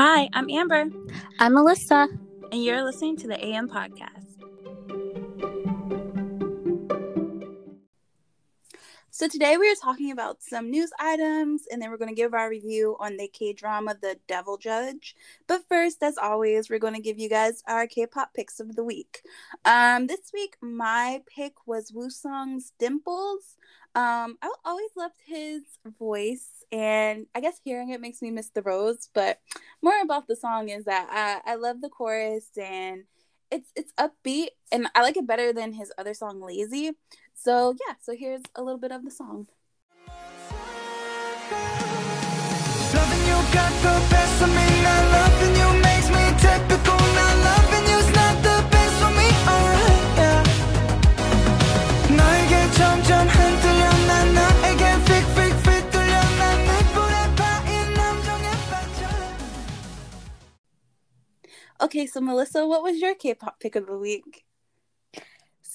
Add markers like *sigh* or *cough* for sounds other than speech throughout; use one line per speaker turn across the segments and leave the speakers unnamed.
Hi, I'm Amber.
I'm Melissa.
And you're listening to the AM Podcast. So today we are talking about some news items and then we're going to give our review on the K-drama The Devil Judge. But first, as always, we're going to give you guys our K-pop picks of the week. Um this week my pick was Woosung's Dimples. Um I always loved his voice and I guess hearing it makes me miss the rose, but more about the song is that I, I love the chorus and it's it's upbeat and I like it better than his other song Lazy. So yeah, so here's a little bit of the song. Okay, so Melissa, what was your K-pop pick of the week?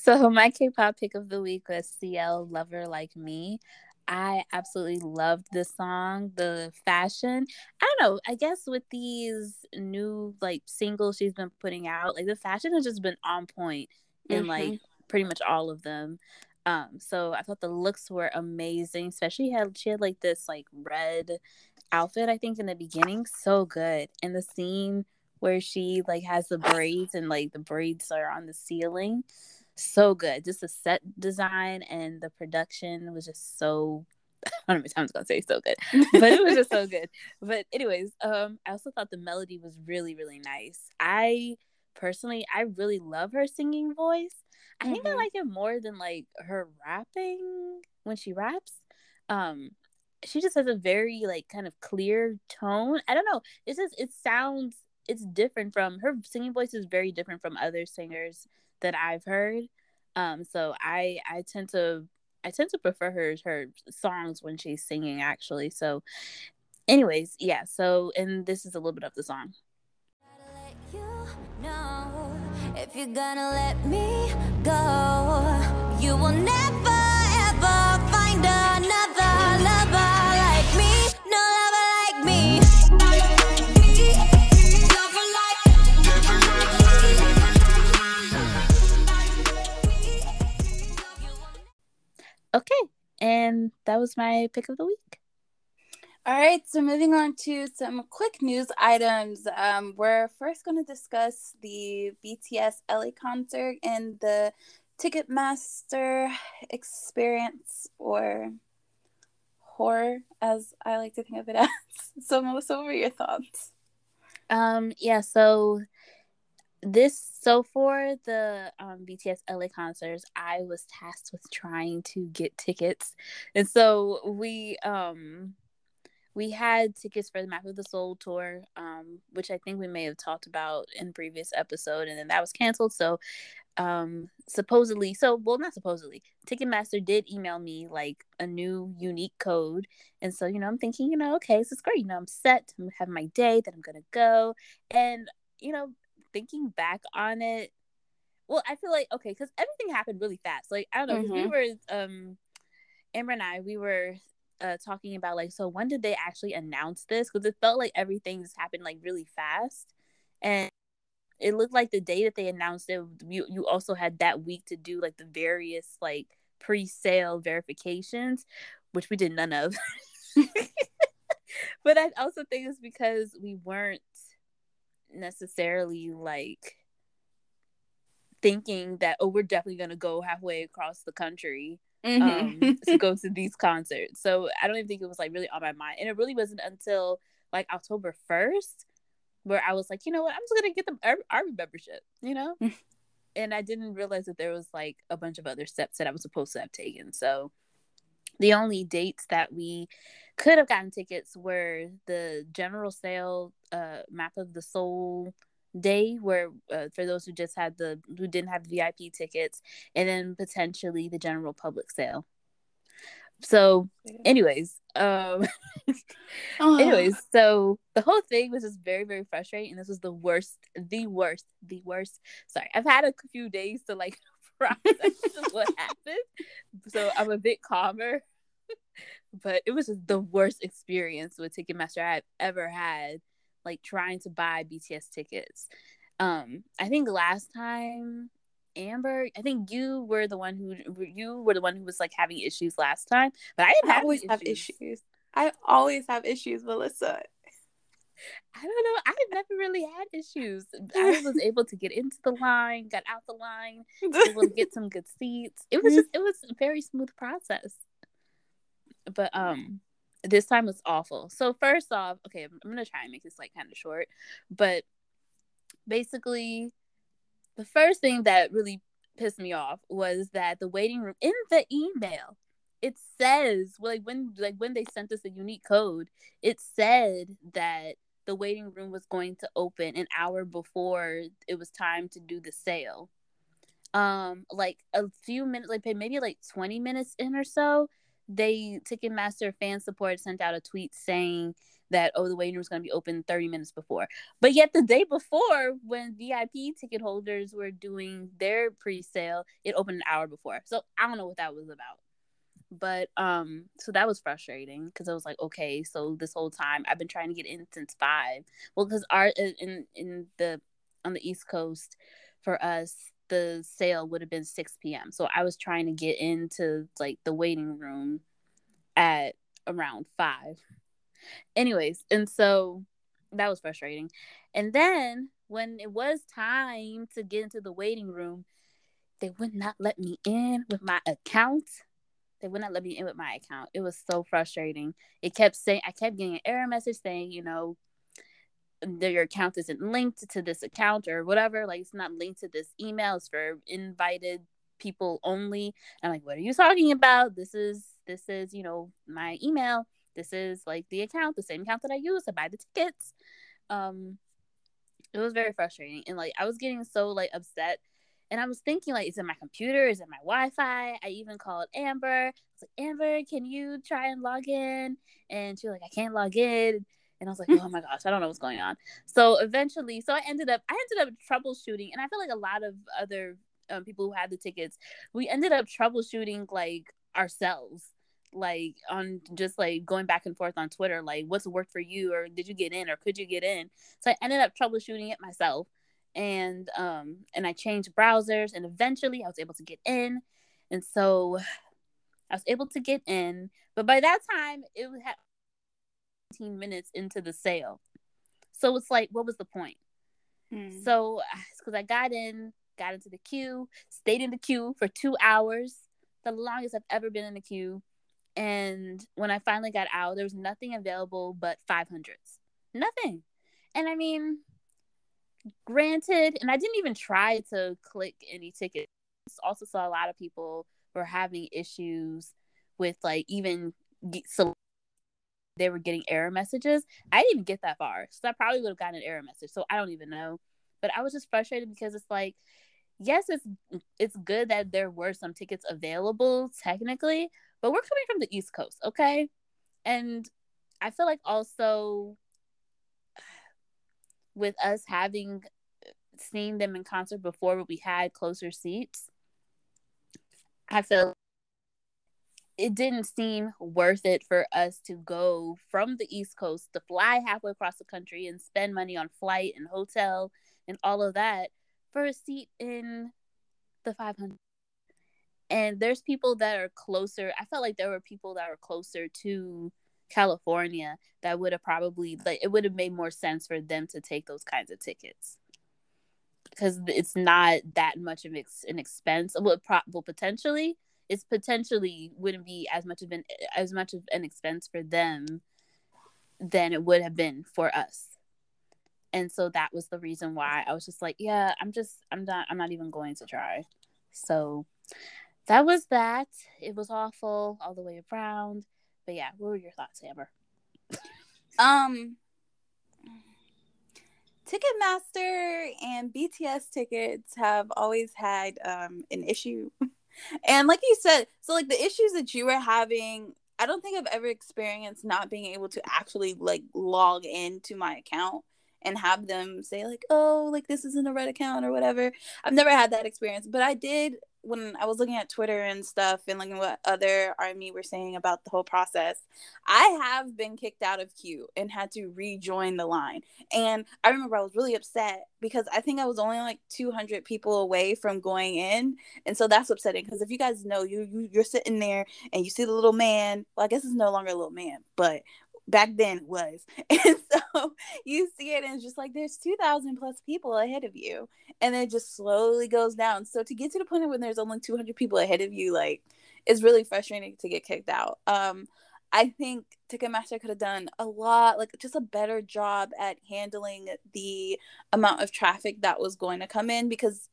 So my K-pop pick of the week was CL Lover Like Me. I absolutely loved the song, the fashion. I don't know. I guess with these new like singles she's been putting out, like the fashion has just been on point in mm-hmm. like pretty much all of them. Um, so I thought the looks were amazing. Especially had she had like this like red outfit, I think, in the beginning. So good. And the scene where she like has the braids and like the braids are on the ceiling so good. Just the set design and the production was just so *laughs* I don't know how many times I'm gonna say so good, but it was just so good. *laughs* But anyways, um, I also thought the melody was really, really nice. I personally, I really love her singing voice. I mm-hmm. think I mm-hmm. like it more than like her rapping when she raps. Um, she just has a very like kind of clear tone. I don't know. It's just it sounds it's different from her singing voice is very different from other singers that I've heard. Um, so I I tend to I tend to prefer her her songs when she's singing actually. So anyways, yeah, so and this is a little bit of the song. If you're gonna let me go, you will never Okay, and that was my pick of the week.
All right, so moving on to some quick news items. Um, we're first going to discuss the BTS LA concert and the Ticketmaster experience or horror, as I like to think of it *laughs* as. So, Melissa, what were your thoughts?
Um, yeah, so this so for the um, BTS LA concerts, I was tasked with trying to get tickets, and so we um we had tickets for the Map of the Soul tour, um, which I think we may have talked about in previous episode, and then that was canceled. So um supposedly so well not supposedly ticketmaster did email me like a new unique code. And so you know i'm thinking you know okay this is great. You know i'm set to have my day that i'm gonna go. And you know thinking back on it, well, I feel like okay, because everything happened really fast. Like I don't know, mm-hmm. we were um, Amber and I, we were uh, talking about like, so when did they actually announce this? Because it felt like everything just happened like really fast, and it looked like the day that they announced it, you you also had that week to do like the various like pre-sale verifications, which we did none of. *laughs* but I also think it's because we weren't necessarily like thinking that oh we're definitely going to go halfway across the country mm-hmm. um, to go to these concerts. So i don't even think it was like really on my mind. And it really wasn't until like october 1st where i was like you know what? I'm just going to get the army membership you know? And i didn't realize that there was like a bunch of other steps that i was supposed to have taken. So the only dates that we could have gotten tickets were the general sale uh map of the soul day where uh, for those who just had the who didn't have vip tickets and then potentially the general public sale. So anyways um *laughs* oh. anyways so the whole thing was just very very frustrating and this was the worst the worst the worst sorry i've had a few days to like *laughs* process what happened. So i'm a bit calmer but it was the worst experience with Ticketmaster I've ever had. like trying to buy BTS tickets. Um, I think last time Amber, I think you were the one who you were the one who was like having issues last time, but I
I always have issues. I always have issues, Melissa.
I don't know. I've never really had issues. I *laughs* was able to get into the line, got out the line, *laughs* able to get some good seats. It was just it was a very smooth process. But um this time was awful. So first off, okay, I'm gonna try and make this like kind of short, but basically the first thing that really pissed me off was that the waiting room in the email it says like when like when they sent us a unique code it said that the waiting room was going to open an hour before it was time to do the sale um like a few minutes like maybe like 20 minutes in or so they ticketmaster fan support sent out a tweet saying that oh the waiting room is going to be open 30 minutes before. But yet the day before when vip ticket holders were doing their pre-sale it opened an hour before. So i don't know what that was about. But um so that was frustrating because i was like okay so this whole time i've been trying to get in since five. Well because our in in the on the east coast for us the sale would have been 6 p.m so i was trying to get into like the waiting room at around five. Anyways and so that was frustrating. And then when it was time to get into the waiting room they would not let me in with my account. They would not let me in with my account. It was so frustrating. It kept saying i kept getting an error message saying you know your account isn't linked to this account or whatever like it's not linked to this email it's for invited people only i'm like what are you talking about this is this is you know my email this is like the account, the same account that I use to buy the tickets. Um, it was very frustrating, and like I was getting so like upset, and I was thinking like, is it my computer? Is it my Wi-Fi? I even called Amber. I was like, Amber, can you try and log in? And she was like, I can't log in. And I was like, oh my gosh, I don't know what's going on. So eventually, so I ended up, I ended up troubleshooting, and I feel like a lot of other um, people who had the tickets, we ended up troubleshooting like ourselves like on just like going back and forth on Twitter, like what's worked for you, or did you get in, or could you get in? So I ended up troubleshooting it myself, and um, and I changed browsers, and eventually I was able to get in, and so I was able to get in. But by that time, it had 15 minutes into the sale, so it's like, what was the point? Hmm. So *sighs* because I got in, got into the queue, stayed in the queue for two hours, the longest I've ever been in the queue and when I finally got out, there was nothing available but 500s. Nothing. And I mean, granted, and I didn't even try to click any tickets. Also saw a lot of people were having issues with like even so they were getting error messages. I didn't even get that far. So I probably would have gotten an error message. So I don't even know. But I was just frustrated because it's like yes, it's it's good that there were some tickets available technically, but we're coming from the East Coast, okay? And I feel like also with us having seen them in concert before, but we had closer seats, I feel it didn't seem worth it for us to go from the East Coast to fly halfway across the country and spend money on flight and hotel and all of that for a seat in the 500 and there's people that are closer i felt like there were people that were closer to california that would have probably like it would have made more sense for them to take those kinds of tickets. Because it's not that much of an expense well, pro- well potentially it's potentially wouldn't be as much of an as much of an expense for them than it would have been for us and so that was the reason why i was just like yeah i'm just i'm not i'm not even going to try so that was that. It was awful all the way around. But yeah, what were your thoughts, Amber?
um Ticketmaster and BTS tickets have always had um an issue. And like you said, so like the issues that you were having, I don't think I've ever experienced not being able to actually like log into my account and have them say like oh like this isn't a red account or whatever i've never had that experience but i did when I was looking at Twitter and stuff and looking what other army were saying about the whole process, I have been kicked out of queue and had to rejoin the line. And I remember I was really upset because I think I was only like 200 people away from going in, and so that's upsetting. Because if you guys know, you, you you're sitting there and you see the little man. Well, I guess it's no longer a little man, but back then was. *laughs* And *laughs* you see it and it's just like there's 2000 plus people ahead of you and it just slowly goes down. So to get to the point when there's only 200 people ahead of you like it's really frustrating to get kicked out. Um I think Ticketmaster could have done a lot, like just a better job at handling the amount of traffic that was going to come in because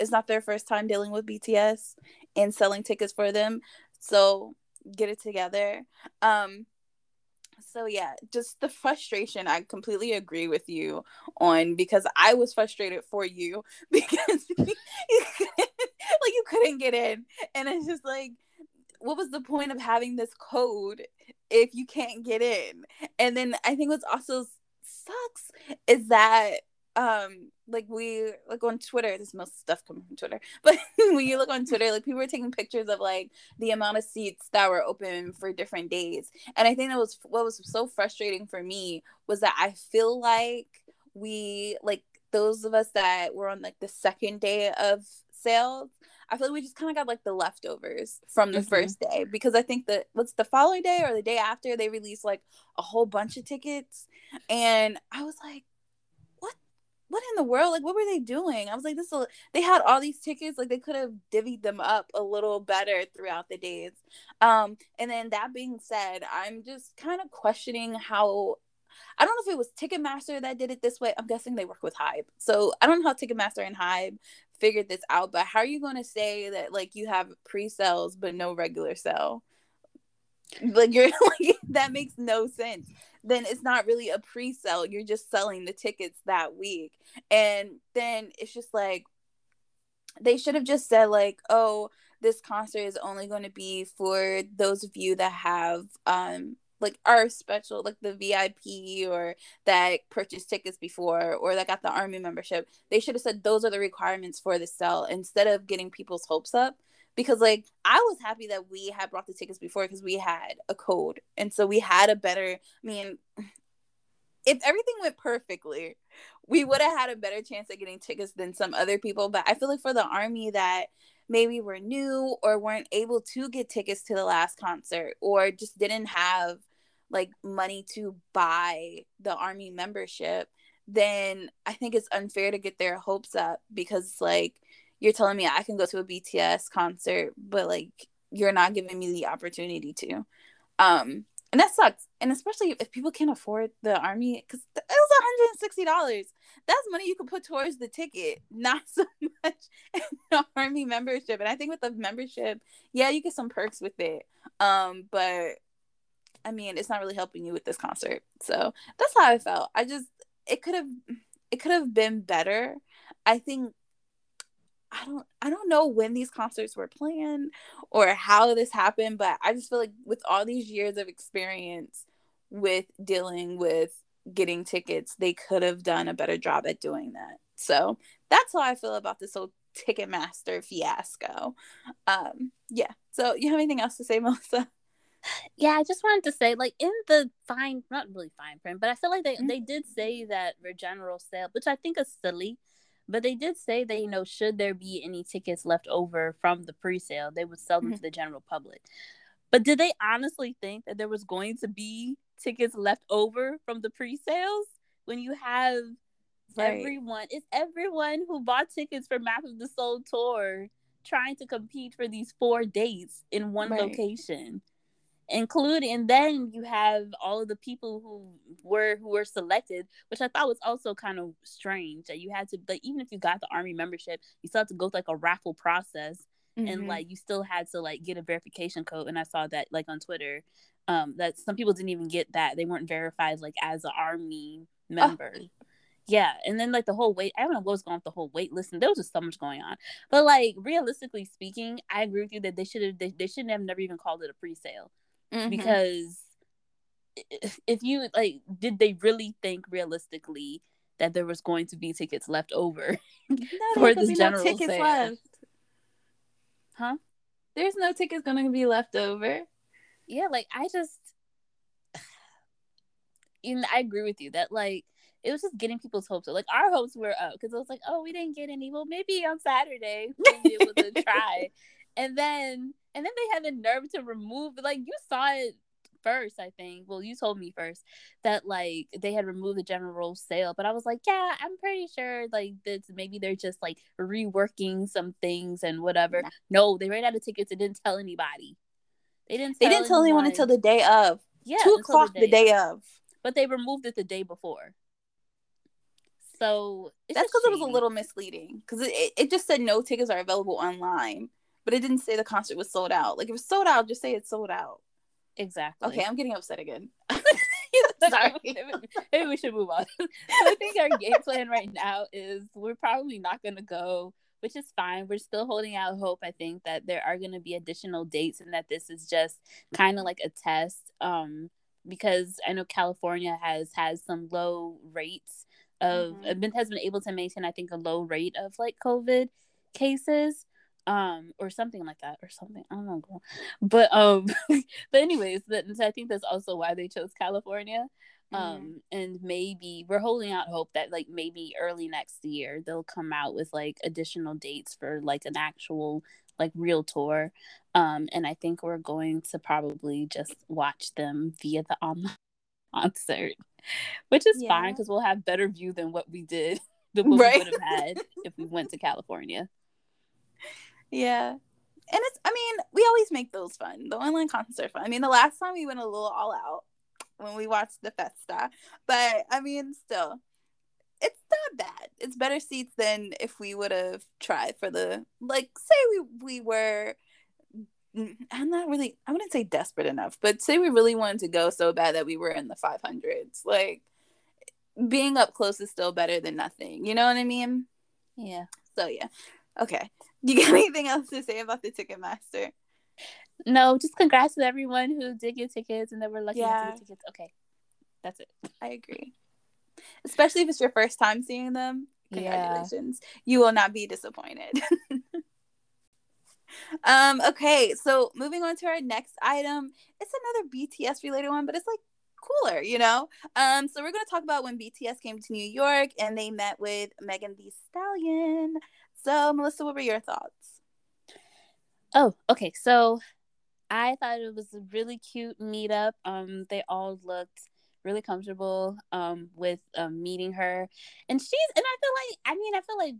it's not their first time dealing with BTS and selling tickets for them. So get it together. Um, so yeah just the frustration i completely agree with you on because i was frustrated for you *laughs* because *laughs* like you couldn't get in. And it's just like what was the point of having this code if you can't get in? And then i think what's also sucks is that um like we like on Twitter, this most stuff coming from Twitter, *laughs* but when you look on Twitter, like people were taking pictures of like the amount of seats that were open for different days. And I think that was what was so frustrating for me was that I feel like we like those of us that were on like the second day of sales, I feel like we just kind of got like the leftovers from the mm-hmm. first day because I think that what's the following day or the day after they released like a whole bunch of tickets. And I was like, what in the world? Like, what were they doing? I was like, this. Is, they had all these tickets. Like, they could have divvied them up a little better throughout the days. Um, and then that being said, I'm just kind of questioning how. I don't know if it was Ticketmaster that did it this way. I'm guessing they work with HYBE. so I don't know how Ticketmaster and HYBE figured this out. But how are you going to say that like you have pre-sales but no regular sale? Like you're *laughs* like that makes no sense. Then it's not really a pre-sale you're just selling the tickets that week. And then it's just like they should have just said like oh this concert is only going to be for those of you that have um like our special like the VIP or that purchased tickets before or that got the army membership. They should have said those are the requirements for the sell instead of getting people's hopes up because like I was happy that we had brought the tickets before because we had a code. And so we had a better I mean if everything went perfectly we would have had a better chance at getting tickets than some other people. But I feel like for the army that maybe were new or weren't able to get tickets to the last concert or just didn't have like money to buy the army membership then I think it's unfair to get their hopes up because like you're telling me I can go to a BTS concert, but like you're not giving me the opportunity to. Um, and that sucks. And especially if people can't afford the army, because it was $160. That's money you could put towards the ticket, not *laughs* so much the army membership. And I think with the membership, yeah, you get some perks with it. Um, but I mean, it's not really helping you with this concert. So that's how I felt. I just it could have it could have been better. I think I don't I don't know when these concerts were planned or how this happened, but I just feel like with all these years of experience with dealing with getting tickets, they could have done a better job at doing that. So that's how I feel about this whole Ticketmaster fiasco. Um, yeah. So you have anything else to say, *laughs* Melissa?
Yeah, I just wanted to say, like in the fine, not really fine print, but I feel like they mm-hmm. they did say that for general sale, which I think is silly but they did say that, you know, should there be any tickets left over from the pre sale, they would sell them mm-hmm. to the general public. But did they honestly think that there was going to be tickets left over from the pre sales when you have right. everyone? It's everyone who bought tickets for Map of the Soul tour trying to compete for these four dates in one right. location including and then you have all of the people who were who were selected which i thought was also kind of strange that you had to like even if you got the army membership you still had to go through like a raffle process mm-hmm. and like you still had to like get a verification code and i saw that like on twitter um that some people didn't even get that they weren't verified like as an army member oh. Yeah, and then like the whole wait, I don't know what was going on with the whole wait list, and there was just so much going on. But like realistically speaking, I agree with you that they should have they, they shouldn't have never even called it a pre-sale mm-hmm. because if you like did they really think realistically that there was going to be tickets left over *laughs*
no,
for the general
no tickets
sale.
left.
Huh?
There's no tickets going to be left over.
Yeah, like I just, *sighs* and I agree with you that like it was just getting people's hopes up. Like our hopes were up because it was like, oh, we didn't get any. Well, maybe on Saturday we'll be able to try. And then and then they had the nerve to remove like you saw it first, I think. Well, you told me first that like they had removed the general sale, but I was like, yeah, I'm pretty sure like this maybe they're just like reworking some things and whatever.
Yeah.
No, they ran out of tickets and didn't tell anybody. They didn't.
They didn't tell anyone until the day of.
yeah
Two o'clock the day of.
but they removed it the day before. So it's
That's because it was a little misleading. Because it, it just said no tickets are available online, but it didn't say the concert was sold out. Like if it's sold out, just say it's sold out.
exactly.
Okay, I'm getting upset again. *laughs* *laughs*
Sorry. *laughs* Maybe we should move on. so I think our game plan right now is we're probably not going to go, which is fine. We're still holding out hope. I think that there are going to be additional dates and that this is just kind of like a test. Um, because I know California has has some low rates of
Mhm.
has been able to maintain I think a low rate of like COVID cases um or something like that or something i don't know girl. but um *laughs* but anyways that, i think that's also why they chose california um and maybe we're holding out hope that like maybe early next year they'll come out with like additional dates for like an actual like real tour um and i think we're going to probably just watch them via the online *laughs* concert which is fine because we'll have better view than what we did *laughs* than what
Right.
we would have had if we went to california
Yeah. And it's I mean, we always make those fun. The online concerts are fun. I mean, the last time we went a little all out when we watched the Festa. But I mean, still, it's not bad. It's better seats than if we would have tried for the like say we we were mm, I'm not really I wouldn't say desperate enough, but say we really wanted to go so bad that we were in the 500s. Like being up close is still better than nothing. You know what I mean?
yeah
So yeah. Okay. You got *laughs* anything else to say about the Ticketmaster?
No, just congrats to everyone who did get tickets and that were lucky
Yeah.
to get tickets. Okay, that's it. *laughs*
I agree. Especially if it's your first time seeing them.
Yeah.
Congratulations. You will not be disappointed. *laughs* um, okay, so moving on to our next item. It's another BTS related one, but it's like cooler, you know? Um, so we're gonna talk about when BTS came to New York and they met with Megan Thee Stallion. So Melissa, what were your thoughts?
Oh, okay. So I thought it was a really cute meetup. Um, they all looked really comfortable um with um meeting her, and she's and I feel like I mean I feel like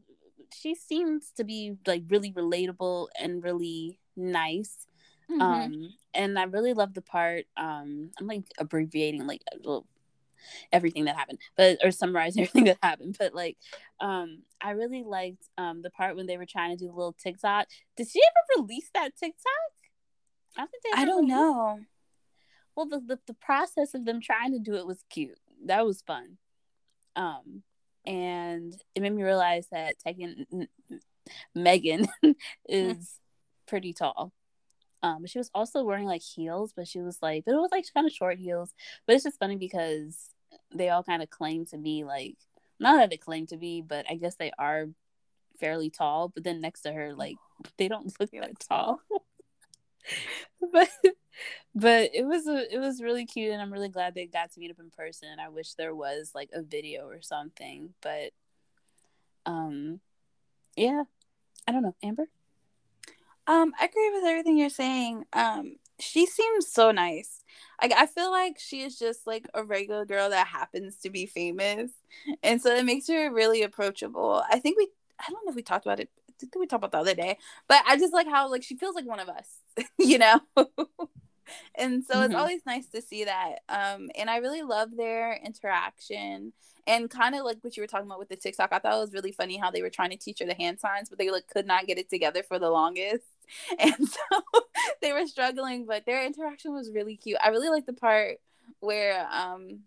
she seems to be like really relatable and really nice.
Mm-hmm.
um and i really love the part um i'm like abbreviating like a little everything that happened but or summarize *laughs* everything that happened but like um i really liked um the part when they were trying to do the little tiktok. Did she ever release that tiktok? I don't think they
I don't
released-
know.
well the, the the process of them trying to do it was cute. That was fun. Um and it made me realize that Tegan Megan *laughs* is *laughs* pretty tall um but she was also wearing like heels but she was like but it was like kind of short heels but it's just funny because they all kind of claim to be like not that they claim to be but I guess they are fairly tall but then next to her like they don't *laughs* look that tall. *laughs* but but it was a, it was really cute and i'm really glad they got to meet up in person i wish there was like a video or something but um yeah i don't know amber
Um, I agree with everything you're saying. Um, she seems so nice. Like I feel like she is just like a regular girl that happens to be famous, and so it makes her really approachable. I think we, I don't know if we talked about it. I think we talked about the other day, but I just like how like she feels like one of us, *laughs* you know. *laughs* and so it's
Mhm.
always nice to see that. Um, and I really love their interaction and kind of like what you were talking about with the TikTok. I thought it was really funny how they were trying to teach her the hand signs, but they like could not get it together for the longest, *laughs* and so *laughs* they were struggling. But their interaction was really cute. I really like the part where um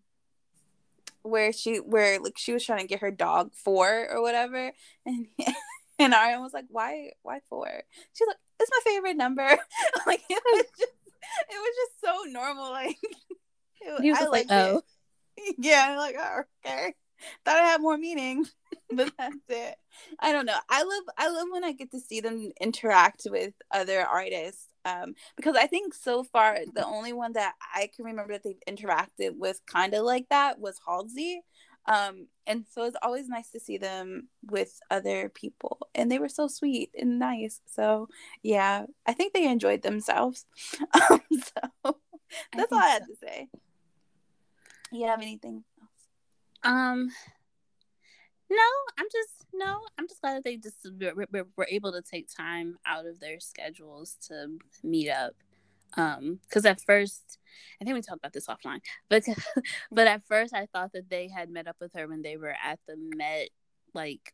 where she where like she was trying to get her dog four or whatever, and *laughs* and Ariana was like, why why four? She's like, it's my favorite number. like it was just it was just so normal. Like it,
he was
I
like
oh. it. *laughs* Yeah, like oh, okay. thought it had more meaning, *laughs* but that's it. I don't know. I love I love when I get to see them interact with other artists. Um, because I think so far the only one that I can remember that they've interacted with kind of like that was Halsey. Um, and so it's always nice to see them with other people, and they were so sweet and nice. So yeah, I think they enjoyed themselves. *laughs* Um, so that's all I had so. to say. You have anything else?
Um, no, I'm just no, I'm just glad that they just were, were able to take time out of their schedules to meet up. Um, because at first, I think we talked about this offline, but *laughs* but at first I thought that they had met up with her when they were at the Met like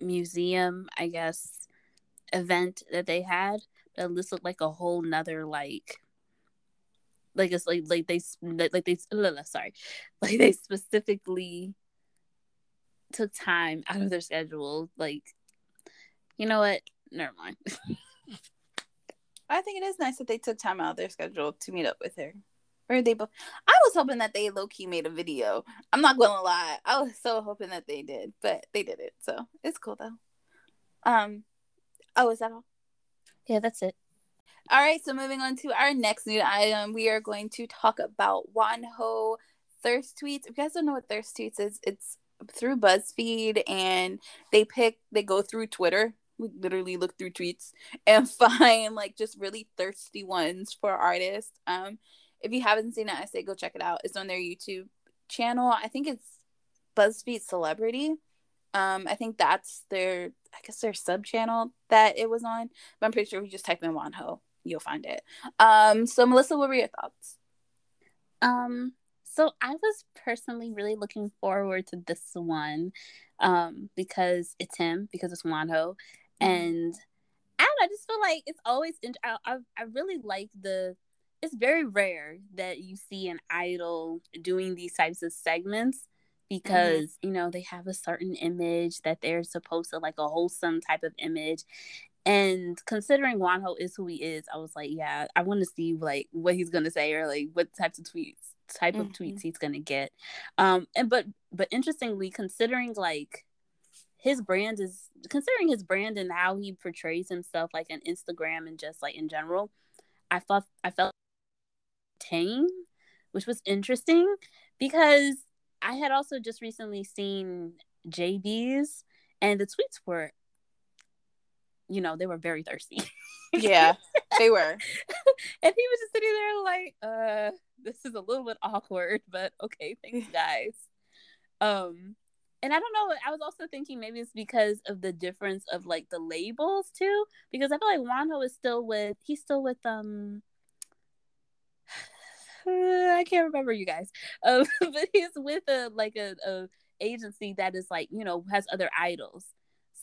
museum, I guess, event that they had. But this looked like a whole nother like like it's like like they like they sorry. *laughs* Like they specifically took time out of their schedule like you know what? Never mind. *laughs*
I think it is nice that they took time out of their schedule to meet up with her. Or they both i was hoping that they low-key made a video. I'm not gonna lie. I was so hoping that they did but they did it so it's cool though. Um oh is that all?
Yeah that's it
all right, so moving on to our next new item, we are going to talk about Wonho thirst tweets. If you guys don't know what thirst tweets is, it's through BuzzFeed and they pick, they go through Twitter. We literally look through tweets *laughs* and find like just really thirsty ones for artists. Um, if you haven't seen it, I say go check it out. It's on their YouTube channel. I think it's BuzzFeed Celebrity. Um, I think that's their, I guess their sub channel that it was on. But I'm pretty sure you just type in Wonho, you'll find it. Um, so Melissa, what were your thoughts?
Um, so I was personally really looking forward to this one, um, because it's him, because it's Wonho, mm-hmm. and I don't know, I just feel like it's always. I, I I really like the. It's very rare that you see an idol doing these types of segments mm-hmm. because mm-hmm. you know they have a certain image that they're supposed to like a wholesome type of image and considering Wonho is who he is, I was like, yeah, I want to see like what he's gonna say or like what types of tweets, type mm-hmm. of tweets he's gonna get. Um, and but but interestingly, considering like his brand is considering his brand and how he portrays himself like on Instagram and just like in general, I thought I felt tame, which was interesting because I had also just recently seen JB's and the tweets were you know, they were very thirsty.
yeah, they were. *laughs*
and he was just sitting there like, uh, this is a little bit awkward, but okay, thanks *laughs* guys. Um and I don't know, I was also thinking maybe it's because of the difference of like the labels too. Because I feel like Wonho is still with he's still with um *sighs* I can't remember you guys. *laughs* Um, but he's with a like a, a agency that is like, you know, has other idols.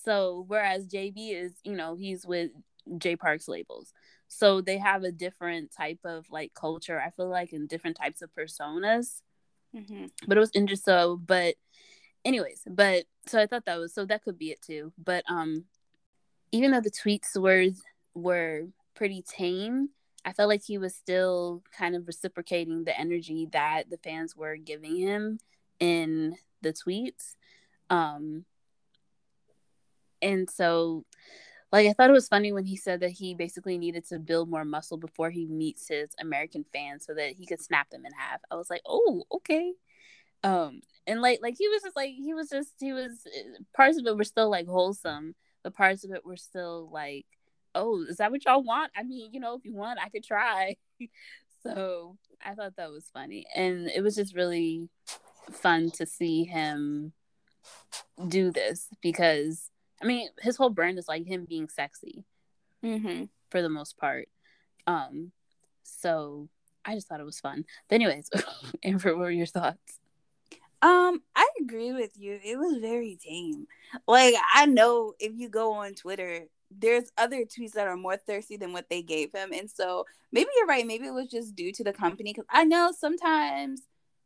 So whereas JB is, you know, he's with Jay Park's labels. So they have a different type of like culture, I feel like, and different types of personas. Mm-hmm. But it was interesting. So, but anyways, but so I thought that was so that could be it too. But um even though the tweets were were pretty tame, I felt like he was still kind of reciprocating the energy that the fans were giving him in the tweets. Um and so like I thought it was funny when he said that he basically needed to build more muscle before he meets his American fans so that he could snap them in half. I was like, "Oh, okay." Um and like like he was just like he was just he was parts of it were still like wholesome, but parts of it were still like, "Oh, is that what y'all want? I mean, you know, if you want, I could try." *laughs* so, I thought that was funny. And it was just really fun to see him do this because I mean, his whole brand is like him being sexy, mm-hmm. for the most part. Um, so I just thought it was fun. But anyways, *laughs* Amber, what were your thoughts?
Um, I agree with you. It was very tame. Like I know if you go on Twitter, there's other tweets that are more thirsty than what they gave him, and so maybe you're right. Maybe it was just due to the company because I know sometimes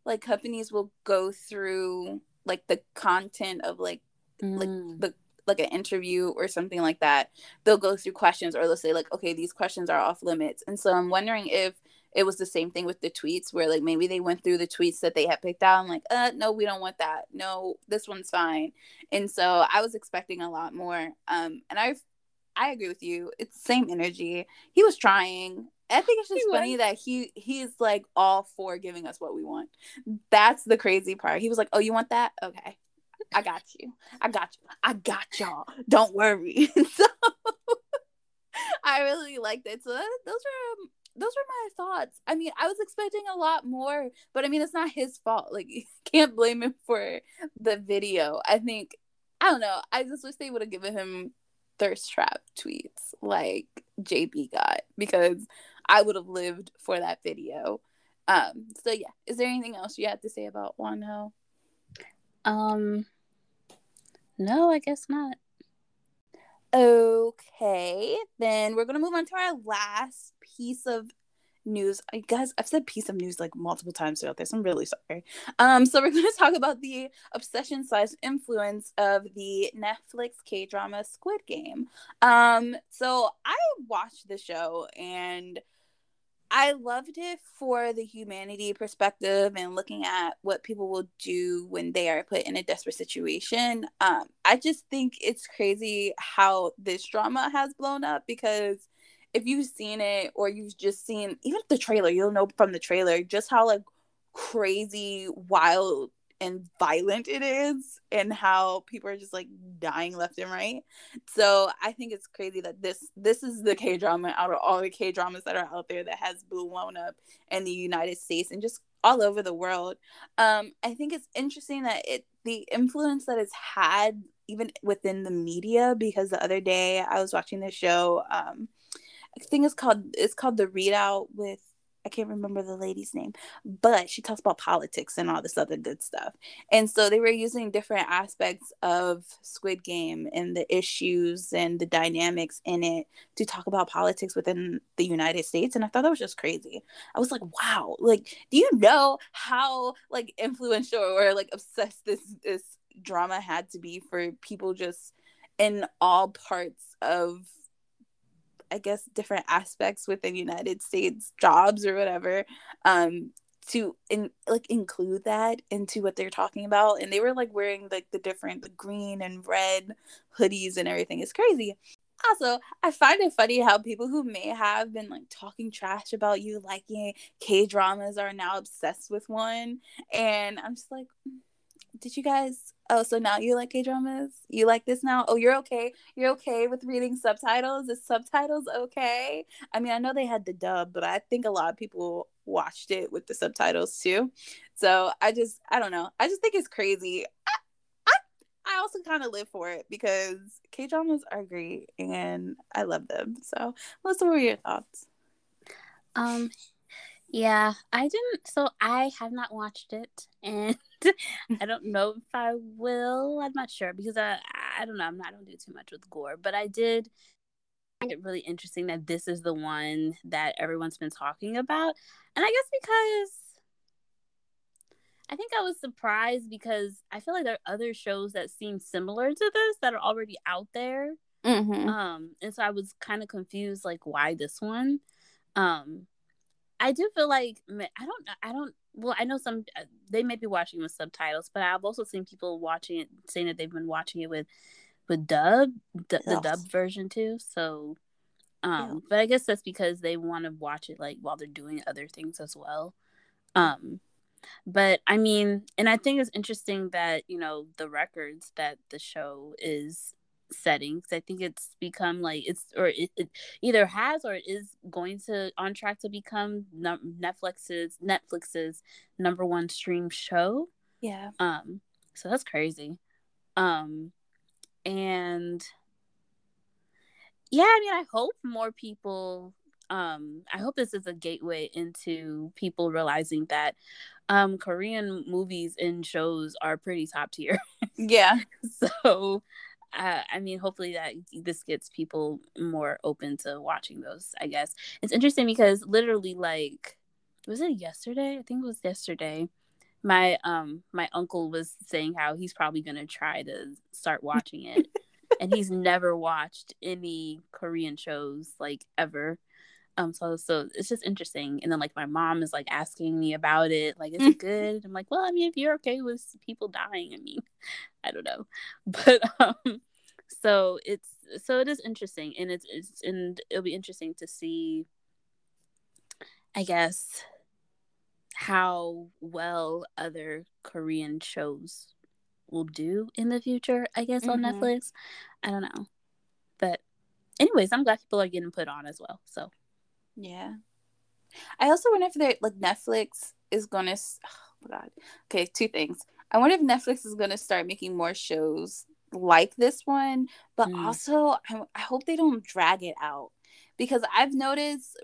like companies will go through like the content of like mm. like the like an interview or something like that, they'll go through questions or they'll say like, okay, these questions are off limits. And so I'm wondering if it was the same thing with the tweets where like maybe they went through the tweets that they had picked out and like uh no we don't want that no this one's fine and so i was expecting a lot more um and i i agree with you it's the same energy he was trying I think it's just he funny was. that he he's like all for giving us what we want. That's the crazy part. He was like, "Oh, you want that? Okay, I got you. I got you. I got y'all. Don't worry." *laughs* so *laughs* I really liked it. So those are those were my thoughts. I mean, I was expecting a lot more, but I mean, it's not his fault. Like, *laughs* you can't blame him for the video. I think, I don't know. I just wish they would have given him thirst trap tweets like JB got because I would have lived for that video. Um, so yeah, is there anything else you have to say about Wonho?
Um, no, I guess not.
Okay, then we're gonna move on to our last piece of news. I guess I've said piece of news like multiple times throughout this. I'm really sorry. Um, so we're *laughs* gonna talk about the obsession slash influence of the Netflix K drama Squid Game. Um, so I watched the show and I loved it for the humanity perspective and looking at what people will do when they are put in a desperate situation. Um, I just think it's crazy how this drama has blown up because if you've seen it or you've just seen even the trailer, you'll know from the trailer just how like crazy, wild and violent it is and how people are just like dying left and right. So I think it's crazy that this this is the K drama out of all the K dramas that are out there that has blown up in the United States and just all over the world. Um, I think it's interesting that it the influence that it's had even within the media because the other day I was watching this show. Um, I think it's called it's called the ReidOut with I can't remember the lady's name, but she talks about politics and all this other good stuff. And so they were using different aspects of Squid Game and the issues and the dynamics in it to talk about politics within the United States. And I thought that was just crazy. I was like, wow, like, do you know how like influential or like obsessed this this drama had to be for people just in all parts of I guess different aspects within United States jobs or whatever um to in like include that into what they're talking about. And they were like wearing like the different the green and red hoodies and everything. It's crazy. Also i find it funny how people who may have been like talking trash about you liking k dramas are now obsessed with one. And i'm just like mm, did you guys oh so now you like k dramas you like this now? Oh you're okay. You're okay with reading subtitles? Is subtitles okay? I mean i know they had the dub but i think a lot of people watched it with the subtitles too. So i just i don't know. I just think it's crazy. I i, I also kind of live for it because k dramas are great and i love them. So what were your thoughts?
Um yeah, I didn't. So I have not watched it, and *laughs* *laughs* I don't know if I will. I'm not sure because I I don't know. I'm not. I don't do too much with gore, but I did find it really interesting that this is the one that everyone's been talking about, and I guess because I think I was surprised because I feel like there are other shows that seem similar to this that are already out there. Mm-hmm. Um, and so I was kind of confused, like why this one. Um, I do feel like I don't know, I don't well I know some uh, they may be watching with subtitles, but I've also seen people watching it saying that they've been watching it with with dub the, the dub version too. So um yeah. but I guess that's because they want to watch it like while they're doing other things as well. Um but I mean, and I think it's interesting that, you know, the records that the show is settings. I think it's become like it's or it, it, either has or it is going to on track to become Netflix's Netflix's number one stream show.
Yeah.
Um. So that's crazy. Um, and yeah, I mean, I hope more people. Um, I hope this is a gateway into people realizing that um Korean movies and shows are pretty top tier. *laughs*
yeah.
so uh, I mean, hopefully that this gets people more open to watching those. I guess it's interesting because literally, like, was it yesterday? I think it was yesterday. My um my uncle was saying how he's probably gonna try to start watching it, *laughs* and he's never watched any Korean shows like ever. Um, so so it's just interesting. And then like my mom is like asking me about it, like, is it *laughs* good? I'm like, well, I mean, if you're okay with people dying, I mean, *laughs* I don't know. *laughs* But um so it's so it is interesting and it's it's and it'll be interesting to see I guess how well other Korean shows will do in the future, I guess, mm-hmm. on Netflix. I don't know. But anyways, I'm glad people are getting put on as well. So
yeah. I also wonder if they like Netflix is gonna oh god. Okay, two things. I wonder if Netflix is gonna start making more shows like this one, but mm. also I, I hope they don't drag it out because I've noticed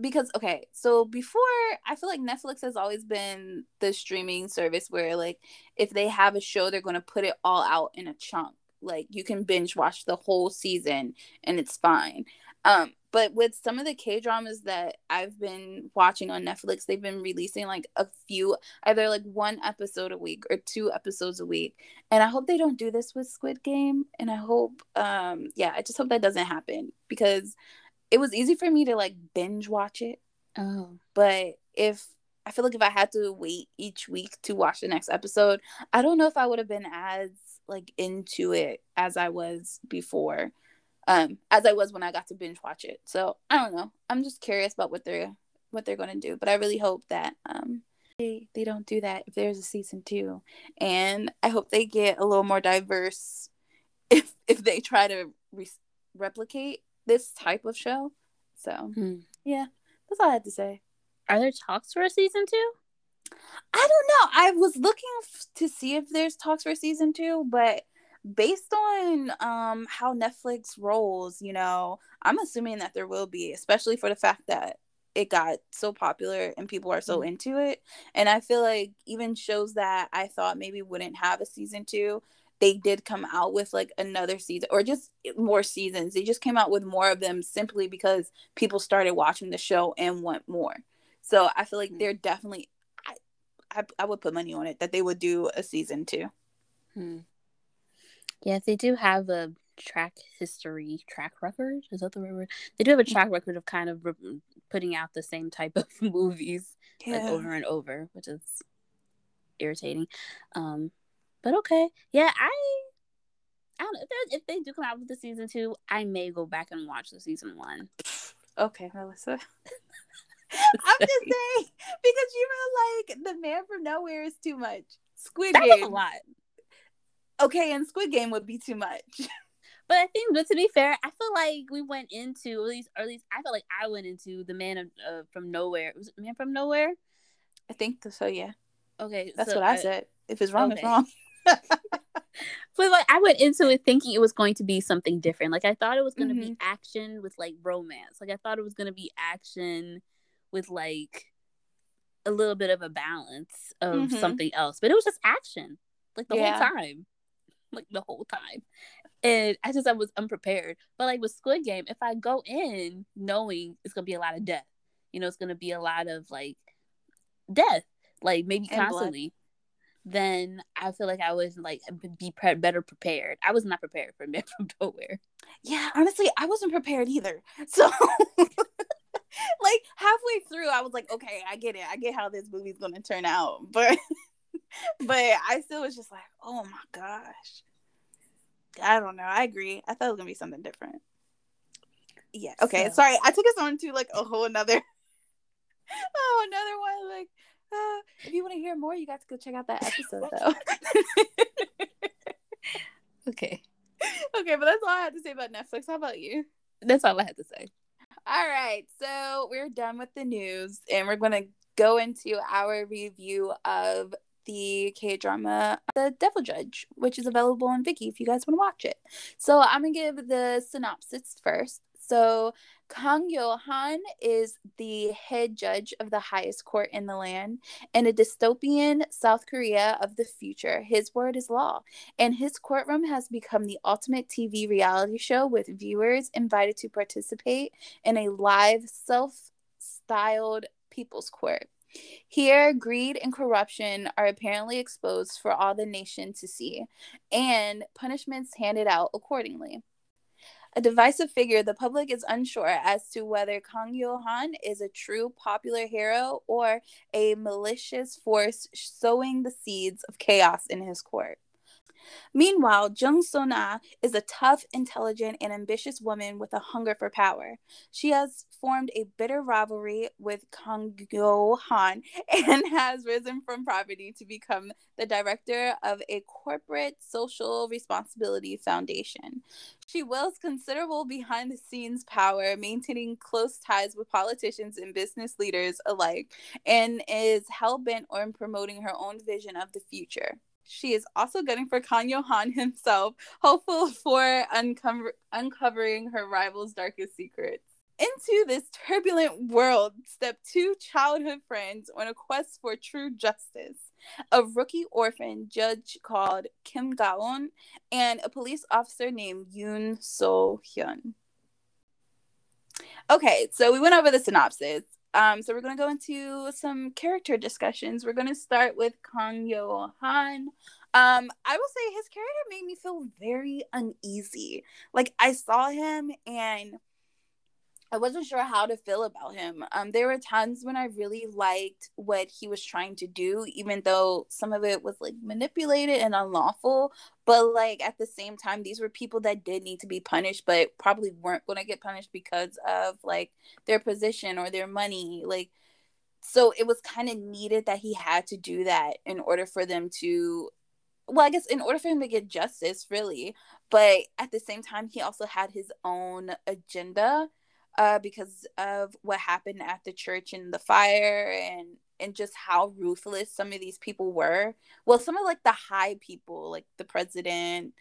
because okay so before i feel like netflix has always been the streaming service where like if they have a show they're going to put it all out in a chunk like you can binge watch the whole season and it's fine um but with some of the k dramas that i've been watching on netflix they've been releasing like a few either like one episode a week or two episodes a week and i hope they don't do this with squid game and i hope um yeah i just hope that doesn't happen because it was easy for me to like binge watch it.
Oh.
But if I feel like if I had to wait each week to watch the next episode, I don't know if I would have been as like into it as I was before. Um, as I was when I got to binge watch it. So I don't know. I'm just curious about what they're what they're gonna do. But I really hope that um they they don't do that if there's a season two. And I hope they get a little more diverse *laughs* if if they try to re- replicate this type of show. So hmm. yeah, that's all I had to say.
Are there talks for a season two?
I don't know. I was looking f- to see if there's talks for season two, but based on um how Netflix rolls, you know, I'm assuming that there will be, especially for the fact that it got so popular and people are so mm-hmm. into it. And I feel like even shows that I thought maybe wouldn't have a season two they did come out with like another season or just more seasons. They just came out with more of them simply because people started watching the show and want more. So I feel like hmm. they're definitely I, I, I would put money on it that they would do a season two.
Hmm. Yeah, they do have a track history track record. Is that the right word? They do have a track record of kind of re- putting out the same type of *laughs* movies yeah. like over and over, which is irritating. Um, but okay, yeah, I I don't know if, if they do come out with the season two, I may go back and watch the season one.
Okay, Melissa. *laughs* *laughs* I'm just saying because you were like the man from nowhere is too much. Squid that Game
a lot.
Okay, and Squid Game would be too much. *laughs*
But I think, but to be fair, I feel like we went into at least, or at least I feel like I went into the man of, uh, from nowhere. Was it man from nowhere?
I think so. Yeah.
Okay,
that's so, what I uh, said. If it's wrong, okay. it's wrong. *laughs* *laughs*
but like I went into it thinking it was going to be something different. Like I thought it was going to mm-hmm. be action with like romance. Like I thought it was going to be action with like a little bit of a balance of mm-hmm. something else. But it was just action. Like the yeah. whole time. Like the whole time. And I just I was unprepared. But like with Squid Game, if I go in knowing it's gonna be a lot of death, you know, it's gonna be a lot of like death, like maybe and constantly. Blood then I feel like I was like be pre- better prepared. I was not prepared for *laughs* Man from Nowhere.
Yeah, honestly, I wasn't prepared either. *laughs* So, like halfway through, I was like, okay, I get it. I get how this movie's gonna turn out, but *laughs* *laughs* but I still was just like, oh my gosh. I don't know. I agree. I thought it was gonna be something different. Yeah. Okay. So. Sorry, I took us on to like a whole another, *laughs* oh another one. Like uh, if you want to hear more, you got to go check out that *laughs* episode though.
okay.
Okay, but that's all I had to say about Netflix. How about you?
That's all I had to say.
All right, so we're done with the news, and we're going to go into our review of the K drama The Devil Judge, which is available on Viki if you guys want to watch it. So I'm gonna give the synopsis first. So Kang Yo Han is the head judge of the highest court in the land. In a dystopian South Korea of the future, his word is law, and his courtroom has become the ultimate TV reality show with viewers invited to participate in a live, self styled people's court. Here, greed and corruption are apparently exposed for all the nation to see, and punishments handed out accordingly. A divisive figure, the public is unsure as to whether Kang Yo Han is a true popular hero or a malicious force sowing the seeds of chaos in his court. Meanwhile, Jung Sun-ah is a tough, intelligent, and ambitious woman with a hunger for power. She has formed a bitter rivalry with Kang Yo-han *laughs* and has risen from poverty to become the director of a corporate social responsibility foundation. She wields considerable behind the scenes power, maintaining close ties with politicians and business leaders alike, and is hell bent on promoting her own vision of the future. She is also gunning for Kang Yo-han himself, hopeful for uncover- uncovering her rival's darkest secrets. Into this turbulent world step two childhood friends on a quest for true justice a rookie orphan judge called Kim Gaon and a police officer named Yoon So Hyun. Okay, so we went over the synopsis. Um, so we're gonna go into some character discussions. We're gonna start with Kang Yo Han. Um, I will say his character made me feel very uneasy. Like I saw him and I wasn't sure how to feel about him. Um, there were times when I really liked what he was trying to do, even though some of it was like manipulated and unlawful. But like at the same time, these were people that did need to be punished, but probably weren't going to get punished because of like their position or their money. Like, so it was kind of needed that he had to do that in order for them to well, I guess in order for him to get justice, really. But at the same time, he also had his own agenda uh, because of what happened at the church and the fire and and just how ruthless some of these people were. Well, some of like the high people, like the president,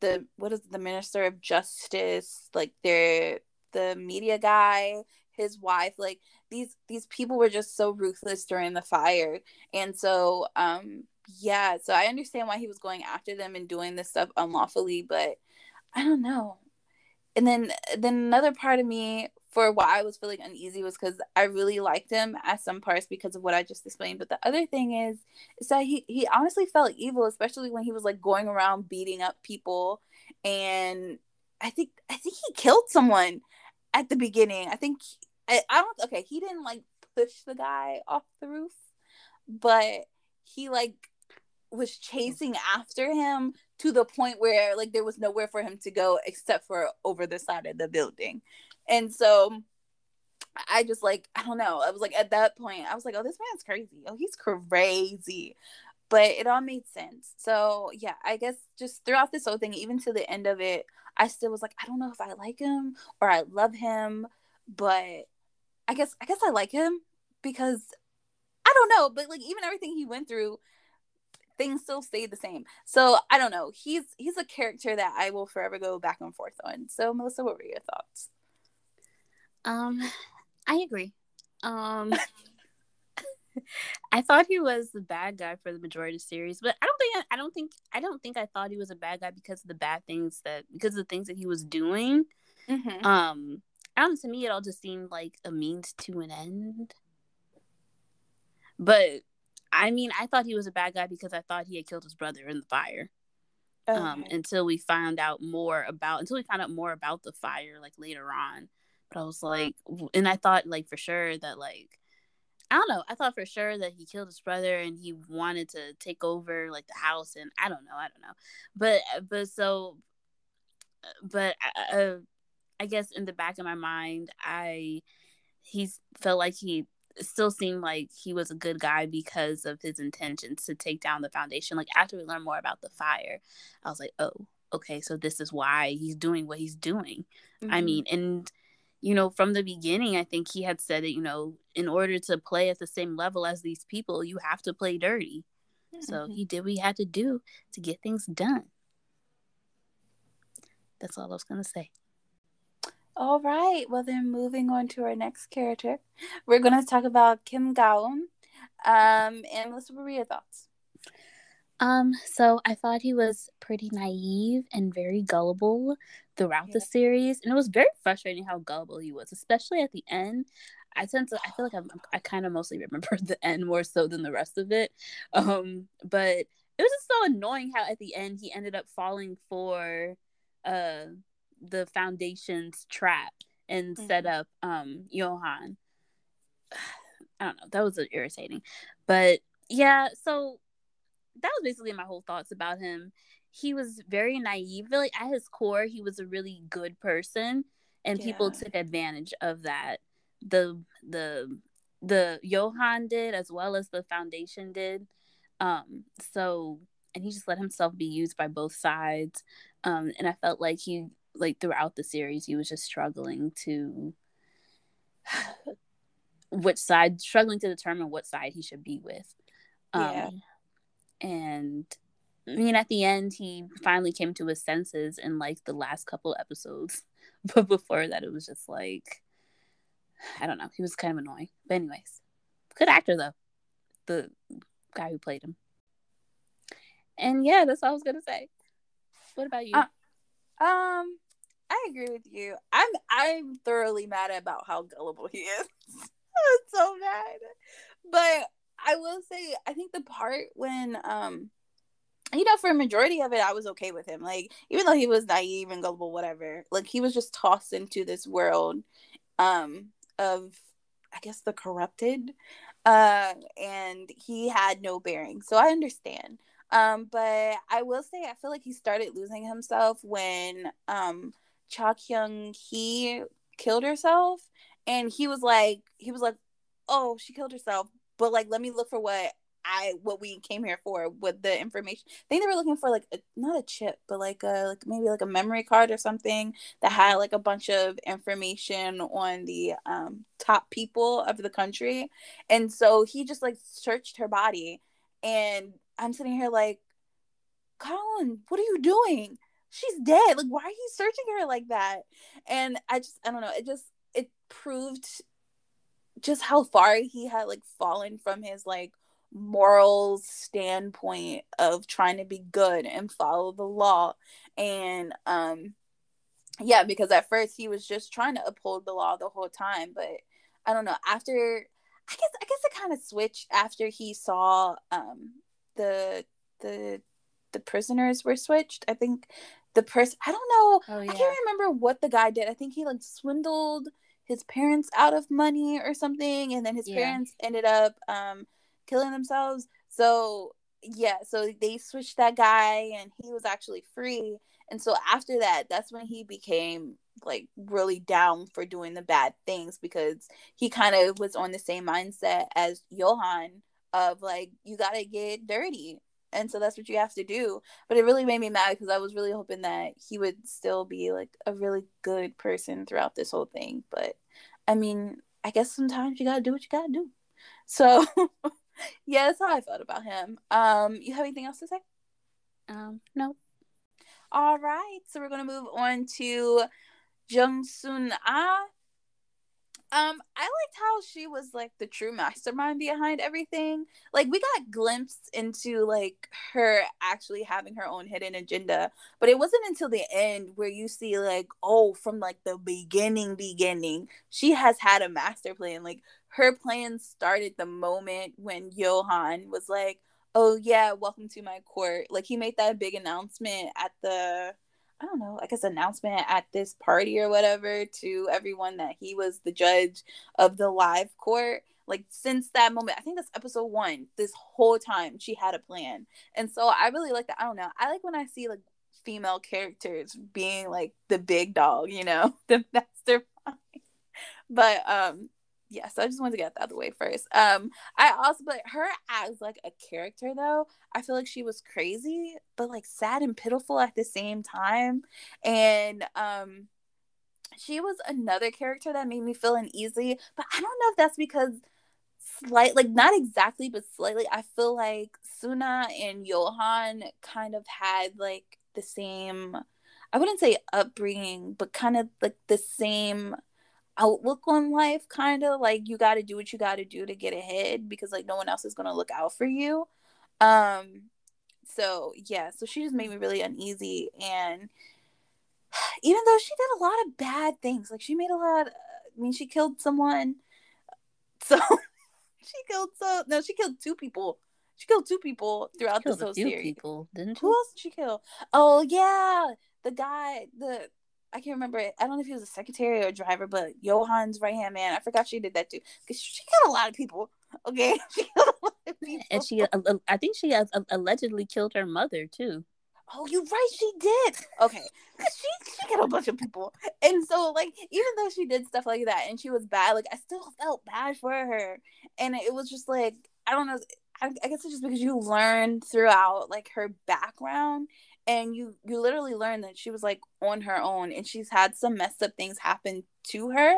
the what is it, the minister of justice, like their the media guy, his wife, like these these people were just so ruthless during the fire. And so um yeah, so I understand why he was going after them and doing this stuff unlawfully, but I don't know and then then another part of me for why I was feeling uneasy was because I really liked him at some parts because of what I just explained. But the other thing is, is that he he honestly felt evil, especially when he was like going around beating up people, and I think I think he killed someone at the beginning. I think I, I don't okay. He didn't like push the guy off the roof, but he like was chasing after him to the point where like there was nowhere for him to go except for over the side of the building. And so I just like I don't know. I was like at that point I was like, "Oh, this man's crazy. Oh, he's crazy." But it all made sense. So, yeah, I guess just throughout this whole thing even to the end of it, I still was like, I don't know if I like him or I love him, but I guess I guess I like him because I don't know, but like even everything he went through things still stayed the same. So I don't know. He's he's a character that I will forever go back and forth on. So Melissa, what were your thoughts?
Um, I agree. Um, *laughs* *laughs* I thought he was the bad guy for the majority of the series, but I don't think I don't think I don't think I thought he was a bad guy because of the bad things that because of the things that he was doing. Mm-hmm. Um, I don't to me it all just seemed like a means to an end. But I mean, I thought he was a bad guy because I thought he had killed his brother in the fire. Um, okay. Um, until we found out more about until we found out more about the fire like later on. But I was like, and I thought like for sure that like I don't know. I thought for sure that he killed his brother and he wanted to take over like the house and I don't know. I don't know. But but so but uh, uh I guess in the back of my mind, I he's felt like he still seemed like he was a good guy because of his intentions to take down the foundation. Like after we learned more about the fire, I was like, oh, okay, so this is why he's doing what he's doing. Mm-hmm. I mean, and you know, from the beginning, I think he had said that, you know, in order to play at the same level as these people, you have to play dirty. Mm-hmm. So he did what he had to do to get things done. That's all I was going to say.
All right. Well, then moving on to our next character, we're going to talk about Kim Gaon. Um, and Melissa, what were your thoughts?
Um, so I thought he was pretty naive and very gullible throughout yeah. the series, and it was very frustrating how gullible he was, especially at the end. I tend to, I feel like I'm, I kind of mostly remember *laughs* the end more so than the rest of it. Um, but it was just so annoying how at the end he ended up falling for, uh, the foundation's trap and mm-hmm. set up um Johan. *sighs* I don't know. That was irritating, but yeah. So that was basically my whole thoughts about him. He was very naive. Really, at his core, he was a really good person, and yeah. people took advantage of that. The the the Johan did as well as the foundation did. Um, so and he just let himself be used by both sides. Um, and I felt like he like throughout the series he was just struggling to *sighs* which side struggling to determine what side he should be with. Um, yeah. and I mean at the end he finally came to his senses in like the last couple episodes. *laughs* But before that it was just like I don't know, he was kind of annoying. But anyways. Good actor though. The guy who played him. And yeah, that's all I was gonna say. What about you? Uh,
um, I agree with you. I'm I'm thoroughly mad about how gullible he is. *laughs* So mad. But I will say, I think the part when um you know, for a majority of it, I was okay with him. Like, even though he was naive and gullible, whatever, like he was just tossed into this world um of I guess the corrupted. Uh and he had no bearing. So I understand. Um, but I will say I feel like he started losing himself when um Cha Kyung Hee killed herself, and he was like, he was like, oh, she killed herself, but like, let me look for what I what we came here for with the information. I think they were looking for like a, not a chip, but like a like maybe like a memory card or something that had like a bunch of information on the um top people of the country. And so he just like searched her body and I'm sitting here like, Colin, what are you doing? She's dead. Like, why are you searching her like that? And I just, I don't know. It just, it proved just how far he had like fallen from his like moral standpoint of trying to be good and follow the law. And, um, yeah, because at first he was just trying to uphold the law the whole time, but I don't know. After I guess I guess it kind of switched after he saw um the the the prisoners were switched. I think the person I don't know. Oh, yeah. I can't remember what the guy did. I think he like swindled his parents out of money or something, and then his yeah. parents ended up um killing themselves. So yeah, so they switched that guy, and he was actually free. And so after that, that's when he became like really down for doing the bad things because he kind of was on the same mindset as Johan of like you got to get dirty and so that's what you have to do. But it really made me mad because i was really hoping that he would still be like a really good person throughout this whole thing. But i mean i guess sometimes you gotta do what you gotta do. So *laughs* yeah that's how i felt about him. Um you have anything else to say?
Um no.
All right so we're gonna move on to jung sun ah um, I liked how she was like the true mastermind behind everything. Like we got glimpse into like her actually having her own hidden agenda, but it wasn't until the end where you see like, oh, from like the beginning, beginning, she has had a master plan. Like her plan started the moment when Johan was like, "Oh yeah, welcome to my court." Like he made that big announcement at the I don't know, I guess announcement at this party or whatever to everyone that he was the judge of the live court. Like since that moment, I think that's episode one. This whole time she had a plan, and so I really like that. I don't know. I like when I see like female characters being like the big dog, you know, *laughs* the mastermind. But um, yeah, so I just wanted to get that out of the way first. Um, I also but her as like a character though, I feel like she was crazy, but like sad and pitiful at the same time. And um she was another character that made me feel uneasy, but I don't know if that's because slight like not exactly, but slightly. I feel like Suna and Johan kind of had like the same I wouldn't say upbringing, but kind of like the same outlook on life kind of like you got to do what you got to do to get ahead because like no one else is going to look out for you. Um so yeah so she just made me really uneasy and *sighs* even though she did a lot of bad things like she made a lot i mean she killed someone *laughs* so she killed so no she killed two people. She killed two people throughout this whole series.
people didn't she?
who else did she kill? Oh yeah the guy the I can't remember it. I don't know if he was a secretary or a driver, but Johan's right hand man. I forgot she did that too because she killed a lot of people. Okay, *laughs* she *laughs*
and she, uh, uh, I think she has uh, allegedly killed her mother too.
Oh, you're right. She did. Okay, she she killed a bunch of people, and so like even though she did stuff like that and she was bad, like I still felt bad for her, and it was just like I don't know. I, I guess it's just because you learn throughout like her background and you you literally learn that she was like on her own and she's had some messed up things happen to her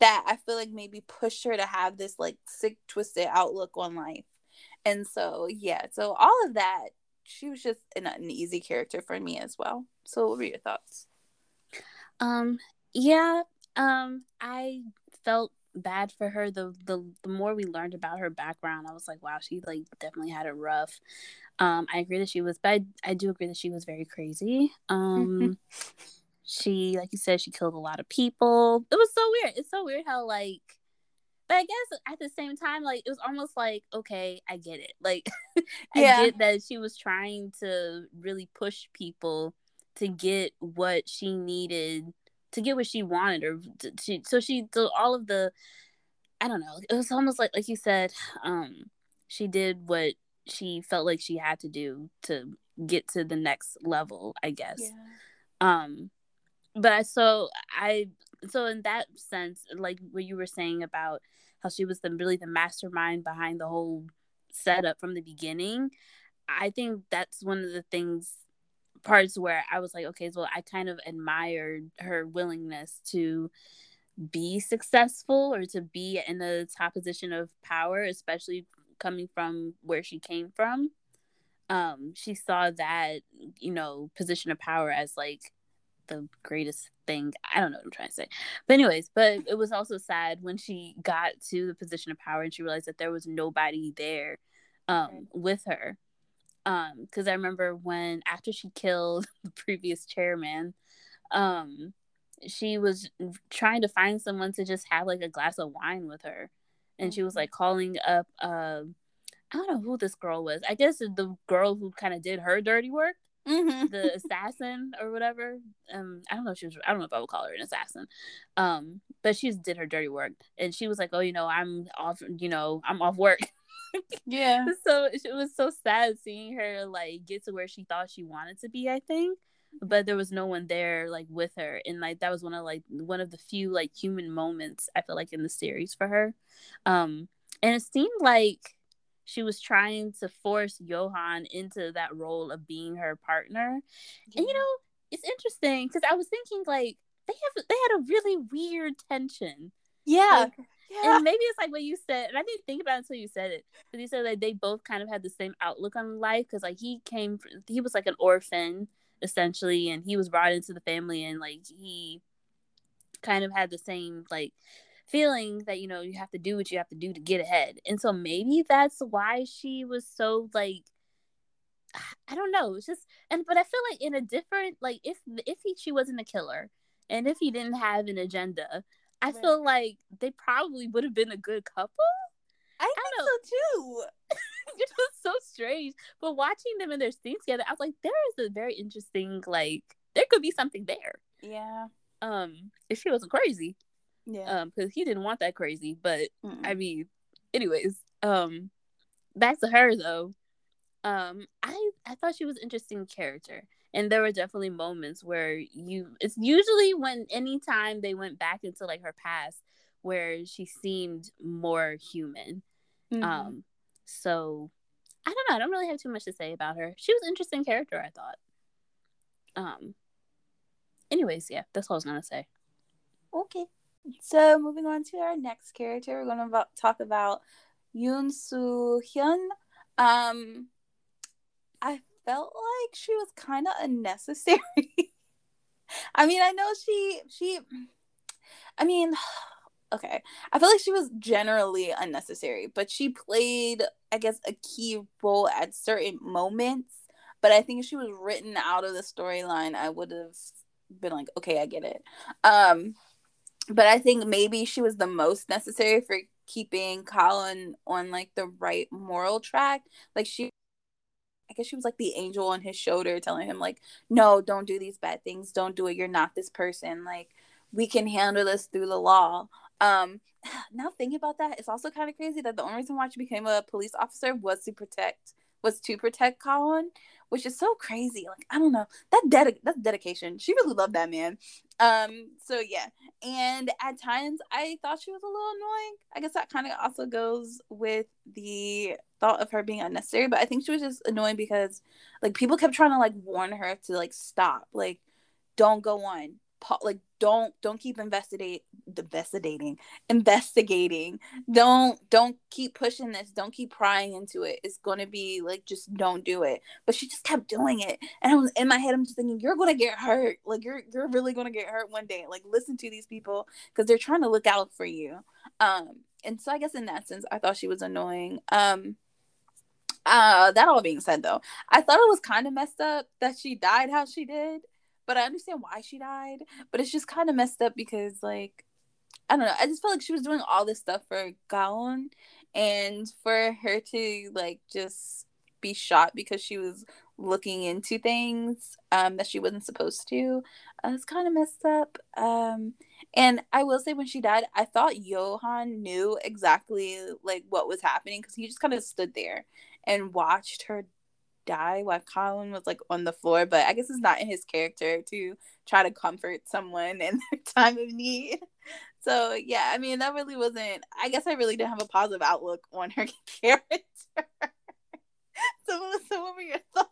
that I feel like maybe pushed her to have this like sick twisted outlook on life. And so yeah, so all of that, she was just an, an easy character for me as well. So what were your thoughts?
Um yeah, um I felt bad for her the, the the more we learned about her background i was like wow she like definitely had it rough. Um i agree that she was but i, I do agree that she was very crazy. Um she like you said she killed a lot of people. It was so weird. It's so weird how like but i guess at the same time like it was almost like okay i get it. Like *laughs* yeah. get that she was trying to really push people to get what she needed to get what she wanted or to, she so she so all of the i don't know it was almost like like you said um she did what she felt like she had to do to get to the next level i guess yeah. um but I, so i so in that sense like what you were saying about how she was the really the mastermind behind the whole setup from the beginning i think that's one of the things parts where I was like, okay, well, I kind of admired her willingness to be successful or to be in a top position of power, especially coming from where she came from. Um, she saw that, you know, position of power as like the greatest thing. I don't know what I'm trying to say. But anyways, but it was also sad when she got to the position of power and she realized that there was nobody there um with her um because i remember when after she killed *laughs* the previous chairman um she was trying to find someone to just have like a glass of wine with her. And she was like mm-hmm. calling up uh, i don't know who this girl was. I guess the girl who kind of did her dirty work mm-hmm. the *laughs* assassin or whatever. Um i don't know if she was i don't know if i would call her an assassin. Um but she just did her dirty work. And she was like oh you know i'm off you know i'm off work *laughs*
yeah. *laughs*
So it was so sad seeing her like get to where she thought she wanted to be, I think. But there was no one there like with her. And like that was one of like one of the few like human moments I feel like in the series for her. Um and it seemed like she was trying to force Johan into that role of being her partner. Yeah. And you know, it's interesting because I was thinking like they have they had a really weird tension.
Yeah.
Like, yeah. And maybe it's like what you said, and I didn't think about it until you said it. But you said that they both kind of had the same outlook on life. Because like he came, he was like an orphan essentially, and he was brought into the family, and like he kind of had the same like feeling that you know you have to do what you have to do to get ahead. And so maybe that's why she was so like *sighs* I don't know. It's just and but I feel like in a different like if if he, she wasn't a killer and if he didn't have an agenda, I right. feel like they probably would have been a good couple.
I, I think so too. *laughs*
it was so strange. But watching them in their scenes together, I was like, there is a very interesting, like, there could be something there.
Yeah.
Um, if she wasn't crazy.
Yeah.
Um, because he didn't want that crazy. But Mm-mm. I mean, anyways, um, back to her though. Um, I I thought she was an interesting character and there were definitely moments where you it's usually when anytime they went back into like her past where she seemed more human. Mm-hmm. um so i don't know i don't really have too much to say about her. She was an interesting character i thought. Um anyways yeah that's all i was gonna say.
Okay so moving on to our next character we're gonna about, talk about yoon soo hyun. Um I felt like she was kind of unnecessary. *laughs* I mean, I know she she I mean, *sighs* okay. I feel like she was generally unnecessary, but she played I guess a key role at certain moments, but I think if she was written out of the storyline, I would have been like, okay, I get it. Um but I think maybe she was the most necessary for keeping Colin on like the right moral track. Like she I guess she was like the angel on his shoulder telling him like, "No, don't do these bad things. Don't do it. You're not this person. Like we can handle this through the law." Um *sighs* now thinking about that, it's also kind of crazy that the only reason why she became a police officer was to protect was to protect Colin, which is so crazy. Like I don't know that ded- that's dedication. She really loved that man. Um. So yeah, and at times I thought she was a little annoying. I guess that kind of also goes with the thought of her being unnecessary, but I think she was just annoying because like people kept trying to like warn her to like stop, like don't go on, like don't don't keep investigate investigating investigating don't don't keep pushing this don't keep prying into it it's gonna be like just don't do it. But she just kept doing it and i was in my head i'm just thinking you're gonna get hurt like you're you're really gonna get hurt one day like listen to these people because they're trying to look out for you. Um and so i guess in that sense i thought she was annoying. Um uh that all being said though i thought it was kind of messed up that she died how she did but I understand why she died. But it's just kind of messed up because like I don't know. I just felt like she was doing all this stuff for Ga'on and for her to like just be shot because she was looking into things um, that she wasn't supposed to. Uh, it's kind of messed up. Um, and I will say, when she died, I thought Johan knew exactly like what was happening because he just kind of stood there and watched her die while Colin was like on the floor, but I guess it's not in his character to try to comfort someone in *laughs* their time of need. So yeah, I mean that really wasn't I guess I really didn't have a positive outlook on her *laughs* character. *laughs* so so what were your thoughts?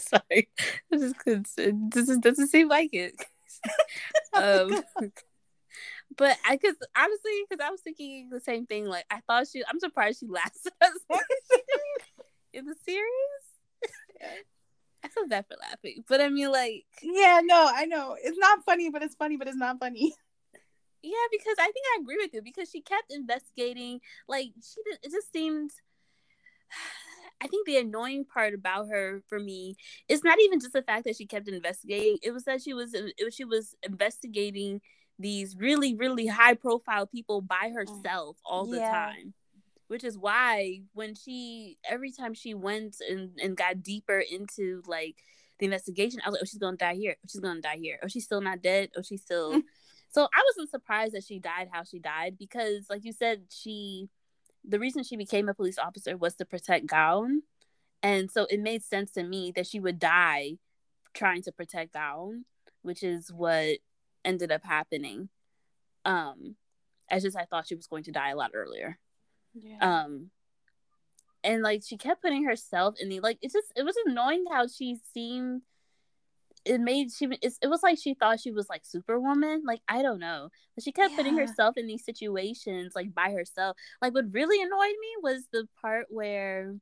Sorry. This is it doesn't doesn't seem like it. um but I cause honestly, because I was thinking the same thing. Like I thought she I'm surprised she lasted as long as she did in the series. *laughs* I feel bad for laughing. But I mean like
Yeah, no, I know. It's not funny, but it's funny, but it's not funny. *laughs*
Yeah, because I think I agree with you because she kept investigating. Like she did it just seemed *sighs* I think the annoying part about her for me is not even just the fact that she kept investigating. It was that she was it was, she was investigating these really really high profile people by mm. herself all the yeah. time which is why when she every time she went and, and got deeper into like the investigation i was like oh she's gonna die here oh, she's gonna die here oh she's still not dead oh she's still *laughs* so i wasn't surprised that she died how she died because like you said she the reason she became a police officer was to protect Ga'on and so it made sense to me that she would die trying to protect Ga'on which is what ended up happening. Um, as just I thought she was going to die a lot earlier. Yeah. Um, and like she kept putting herself in the like it just it was annoying how she seemed. It made she it was like she thought she was like Superwoman. Like I don't know, but she kept yeah. putting herself in these situations like by herself. Like what really annoyed me was the part where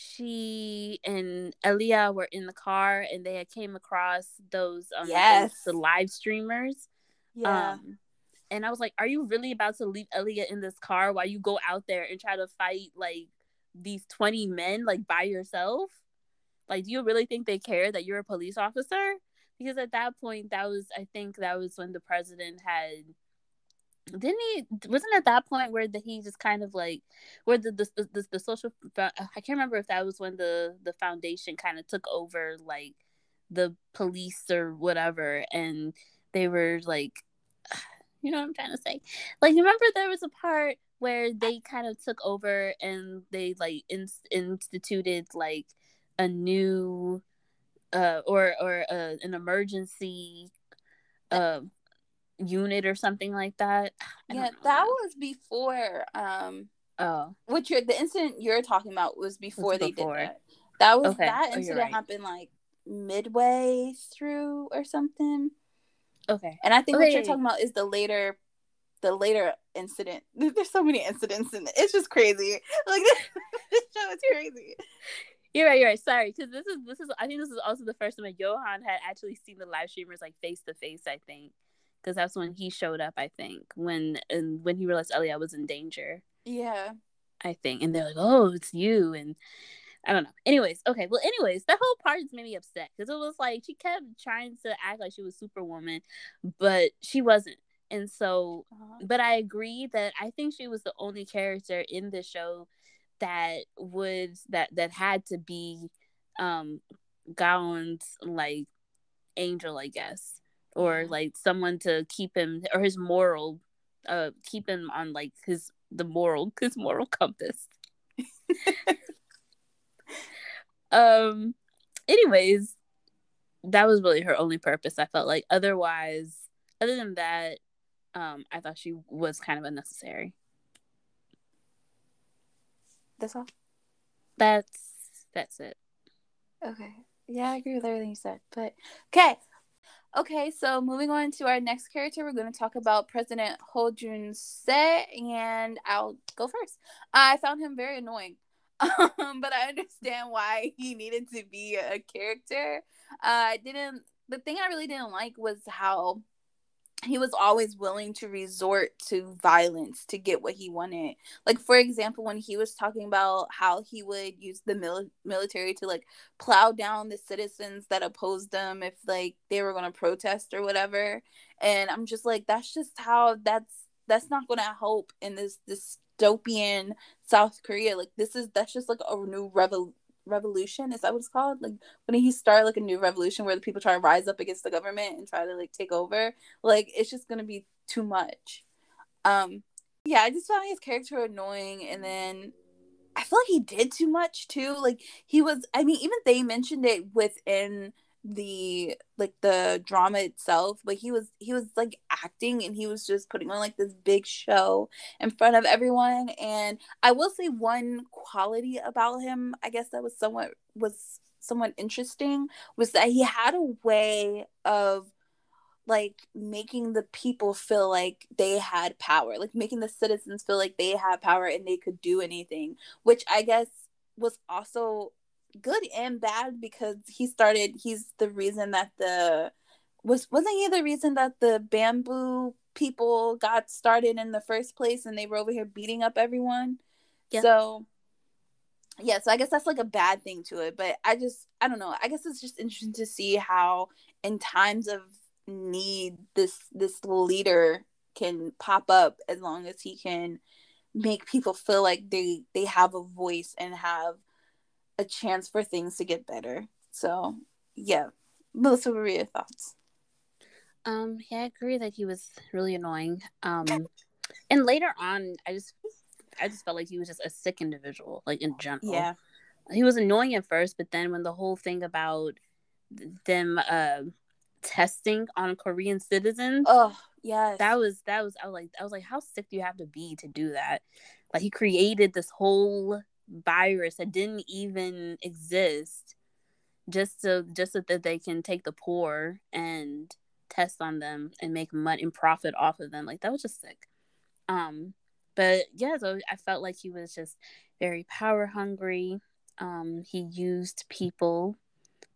she and Elia were in the car and they had came across those um yes. Those, the live streamers. Yeah. Um, and I was like, are you really about to leave Elia in this car while you go out there and try to fight like these 20 men like by yourself? Like, do you really think they care that you're a police officer? Because at that point, that was, I think that was when the president had didn't he wasn't at that point where the, he just kind of like where the the, the the social i can't remember if that was when the the foundation kind of took over like the police or whatever and they were like *sighs* you know what i'm trying to say? Like remember there was a part where they kind of took over and they like in, instituted like a new uh or or uh, an emergency uh unit or something like that.
yeah, that was before. Um,
oh,
which you're, the incident you're talking about was before was they before. did that. That was okay. that oh, incident oh, right. happened like midway through or something.
Okay,
and I think okay. what you're talking about is the later, the later incident. *laughs* There's so many incidents and it. it's just crazy. *laughs* Like *laughs* this show is crazy.
You're right. You're right. Sorry, because this is this is. I think this is also the first time that Johan had actually seen the live streamers like face to face. I think because that's when he showed up. I think when and when he realized Elia was in danger.
Yeah,
I think, and they're like, "Oh, it's you," and I don't know. Anyways, okay. Well, anyways, that whole part just made me upset because it was like she kept trying to act like she was Superwoman, but she wasn't. And so, uh-huh. but I agree that I think she was the only character in the show that would that that had to be um Gaon's like angel, I guess, or like someone to keep him or his moral, uh, keep him on like his the moral *laughs* his moral compass. *laughs* um. Anyways, that was really her only purpose. I felt like otherwise, other than that, um, I thought she was kind of unnecessary.
That's all.
That's that's it.
Okay. Yeah, I agree with everything you said. But okay. Okay, so moving on to our next character, we're going to talk about President Ho Jun Se, and I'll go first. I found him very annoying, *laughs* um, but I understand why he needed to be a character. Uh, I didn't. The thing I really didn't like was how he was always willing to resort to violence to get what he wanted. Like for example, when he was talking about how he would use the mil- military to like plow down the citizens that opposed them if like they were going to protest or whatever. And I'm just like that's just how that's that's not going to help in this dystopian South Korea. Like this is that's just like a new revolution revolution is that what it's called? Like when he start like a new revolution where the people try to rise up against the government and try to like take over like it's just gonna be too much. Um yeah i just found his character annoying and then i feel like he did too much too. Like he was i mean even they mentioned it within the like the drama itself but he was he was like acting and he was just putting on like this big show in front of everyone and i will say one quality about him i guess that was somewhat was somewhat interesting was that he had a way of like making the people feel like they had power like making the citizens feel like they had power and they could do anything which i guess was also good and bad because he started he's the reason that the was wasn't he the reason that the bamboo people got started in the first place and they were over here beating up everyone yeah. so yeah so i guess that's like a bad thing to it but i just i don't know i guess it's just interesting to see how in times of need this this leader can pop up as long as he can make people feel like they they have a voice and have a chance for things to get better. So yeah, what were your thoughts?
Um, yeah, I agree that he was really annoying. Um, and later on, I just, I just felt like he was just a sick individual, like in general.
Yeah,
he was annoying at first, but then when the whole thing about them uh testing on Korean citizens,
oh yeah,
that was that was I was like I was like, how sick do you have to be to do that? Like he created this whole virus that didn't even exist just so just so that they can take the poor and test on them and make money and profit off of them. Like that was just sick. Um but yeah so i felt like he was just very power hungry. Um he used people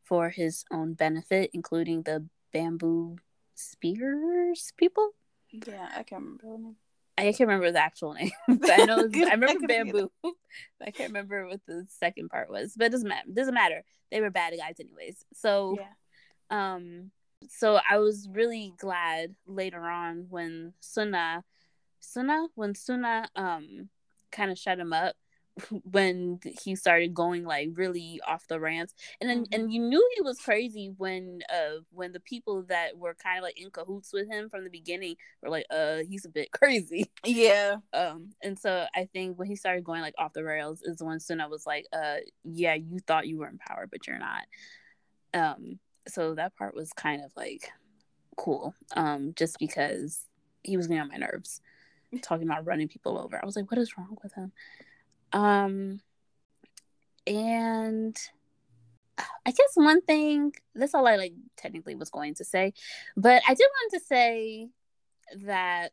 for his own benefit including the bamboo spears people.
Yeah i can't remember
I can't remember the actual name, *laughs* but I know *laughs* I remember bamboo. *laughs* I can't remember what the second part was, but it doesn't matter. It doesn't matter. They were bad guys anyways. So, yeah. um, so I was really glad later on when Suna, Suna, when Suna, um, kind of shut him up when he started going like really off the rants. And then mm-hmm. and you knew he was crazy when uh when the people that were kind of like in cahoots with him from the beginning were like uh he's a bit *laughs* crazy.
Yeah.
Um and so i think when he started going like off the rails is when soon i was like uh yeah you thought you were in power but you're not. Um so that part was kind of like cool um just because he was getting on my nerves talking about running people over. I was like what is wrong with him um, and I guess one thing that's all I like technically was going to say, but I did want to say that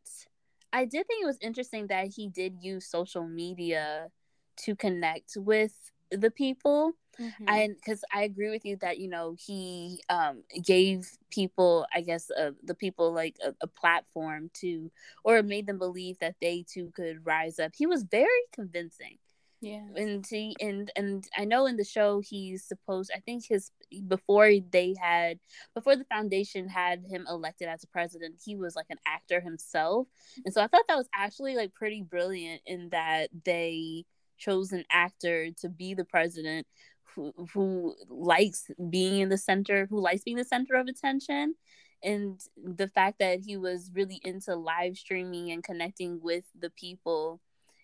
I did think it was interesting that he did use social media to connect with the people. Mm-hmm. and because i agree with you that you know he um gave people i guess uh, the people like a, a, platform to or made them believe that they too could rise up. He was very convincing
yeah.
And he and and I know in the show he's supposed I think his before they had before the foundation had him elected as a president, he was like an actor himself. And so I thought that was actually like pretty brilliant in that they chose an actor to be the president who who likes being in the center, who likes being the center of attention. And the fact that he was really into live streaming and connecting with the people,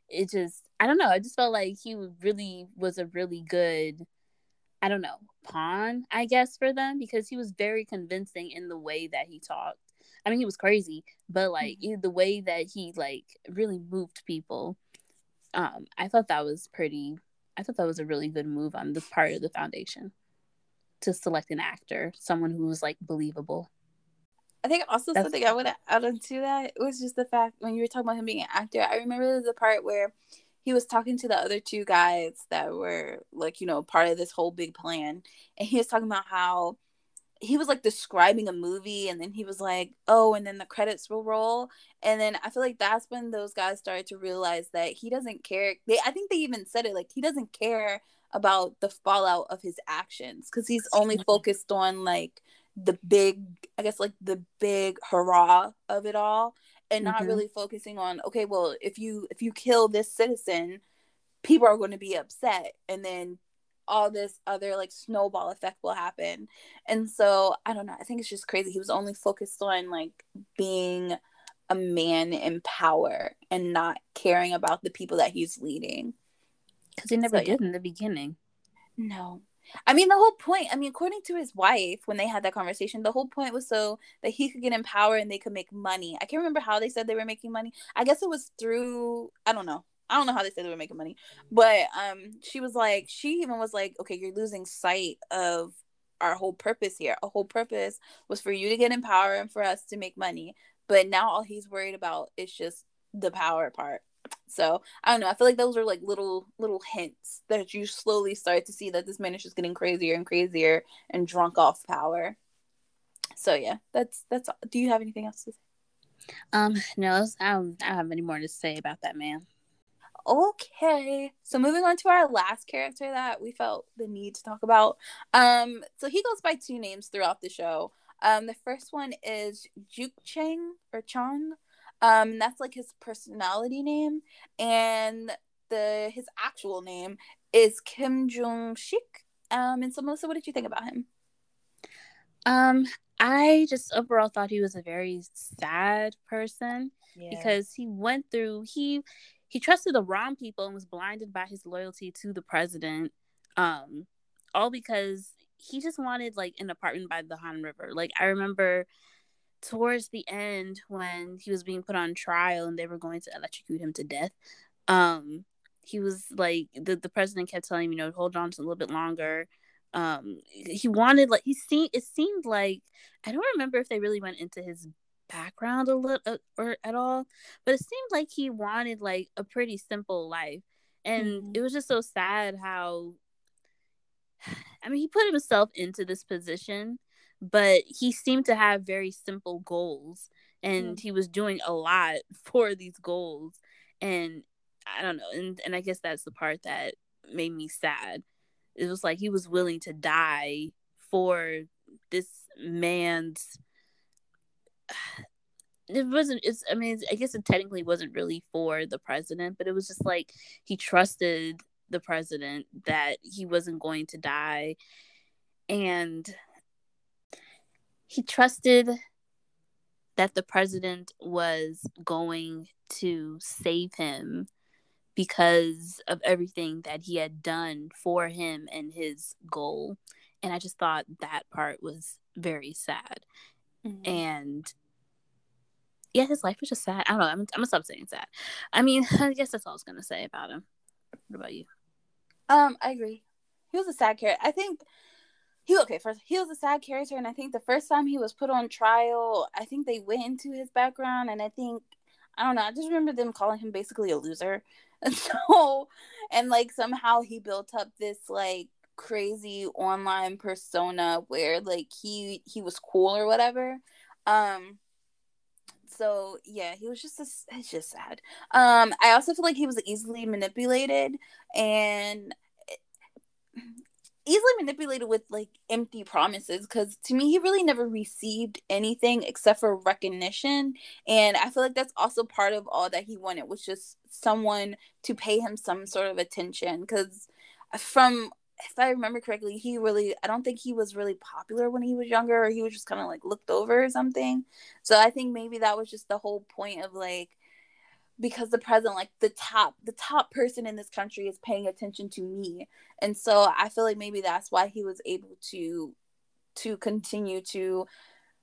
it just I don't know. I just felt like he really was a really good I don't know, pawn, I guess, for them because he was very convincing in the way that he talked. I mean, he was crazy, but like mm-hmm. the way that he like really moved people, um, I thought that was pretty. I thought that was a really good move on the part of the foundation to select an actor, someone who was like believable.
I think also That's something I want to add onto that was just the fact when you were talking about him being an actor. I remember the part where he was talking to the other two guys that were like you know part of this whole big plan and he was talking about how he was like describing a movie and then he was like oh and then the credits will roll and then i feel like that's when those guys started to realize that he doesn't care they i think they even said it like he doesn't care about the fallout of his actions because he's only focused on like the big i guess like the big hurrah of it all and mm-hmm. not really focusing on okay well if you if you kill this citizen people are going to be upset and then all this other like snowball effect will happen. And so i don't know i think it's just crazy. He was only focused on like being a man in power and not caring about the people that he's leading.
Because he never so, did in the beginning.
No I mean, the whole point, I mean, according to his wife, when they had that conversation, the whole point was so that he could get in power and they could make money. I can't remember how they said they were making money. I guess it was through, I don't know. I don't know how they said they were making money. But um she was like, she even was like, okay, you're losing sight of our whole purpose here. A whole purpose was for you to get in power and for us to make money. But now all he's worried about is just the power part. So I don't know. I feel like those are like little little hints that you slowly start to see that this man is just getting crazier and crazier and drunk off power. So yeah, that's that's. All. Do you have anything else to say?
Um, no, I don't, I don't have any more to say about that man.
Okay, so moving on to our last character that we felt the need to talk about. Um, so he goes by two names throughout the show. Um, the first one is Juk Chang or Chong. Um, that's like his personality name, and the his actual name is Kim Jong Shik. Um, and so Melissa, what did you think about him?
Um, I just overall thought he was a very sad person yeah. because he went through he he trusted the wrong people and was blinded by his loyalty to the president. Um, all because he just wanted like an apartment by the Han River. Like I remember towards the end when he was being put on trial and they were going to electrocute him to death um he was like the, the president kept telling him you know hold on to a little bit longer um he wanted like he seemed it seemed like i don't remember if they really went into his background a little uh, or at all but it seemed like he wanted like a pretty simple life and mm-hmm. it was just so sad how *sighs* i mean he put himself into this position but he seemed to have very simple goals and mm. he was doing a lot *laughs* for these goals. And i don't know and, and i guess that's the part that made me sad. It was like he was willing to die for this man's *sighs* it wasn't it's i mean i guess it technically wasn't really for the president but it was just like he trusted the president that he wasn't going to die. And he trusted that the president was going to save him because of everything that he had done for him and his goal. And I just thought that part was very sad. Mm-hmm. And yeah, his life was just sad. I don't know. I'm, I'm gonna stop saying sad. I mean, *laughs* I guess that's all I was gonna say about him. What about you?
Um, I agree. He was a sad character. I think he okay first he was a sad character and i think the first time he was put on trial i think they went into his background and i think i don't know i just remember them calling him basically a loser. *laughs* And so and like somehow he built up this like crazy online persona where like he he was cool or whatever. Um so yeah he was just a, it's just sad. Um i also feel like he was easily manipulated and easily manipulated with like empty promises because to me he really never received anything except for recognition. And i feel like that's also part of all that he wanted was just someone to pay him some sort of attention. Because from if i remember correctly he really i don't think he was really popular when he was younger or he was just kind of like looked over or something. So i think maybe that was just the whole point of like because the president like the top the top person in this country is paying attention to me. And so i feel like maybe that's why he was able to to continue to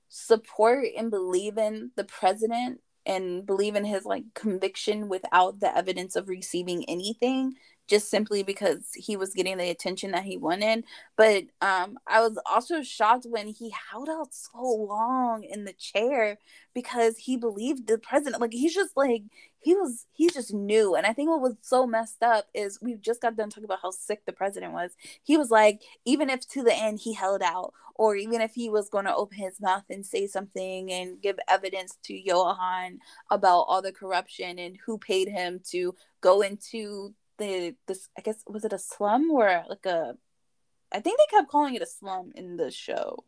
support and believe in the president and believe in his like conviction without the evidence of receiving anything just simply because he was getting the attention that he wanted. But um, I was also shocked when he held out so long in the chair because he believed the president. Like he's just like he was he's just new. And I think what was so messed up is we just got done talking about how sick the president was. He was like, even if to the end he held out, or even if he was going to open his mouth and say something and give evidence to Johan about all the corruption and who paid him to go into the this I guess was it a slum or like a I think they kept calling it a slum in the show.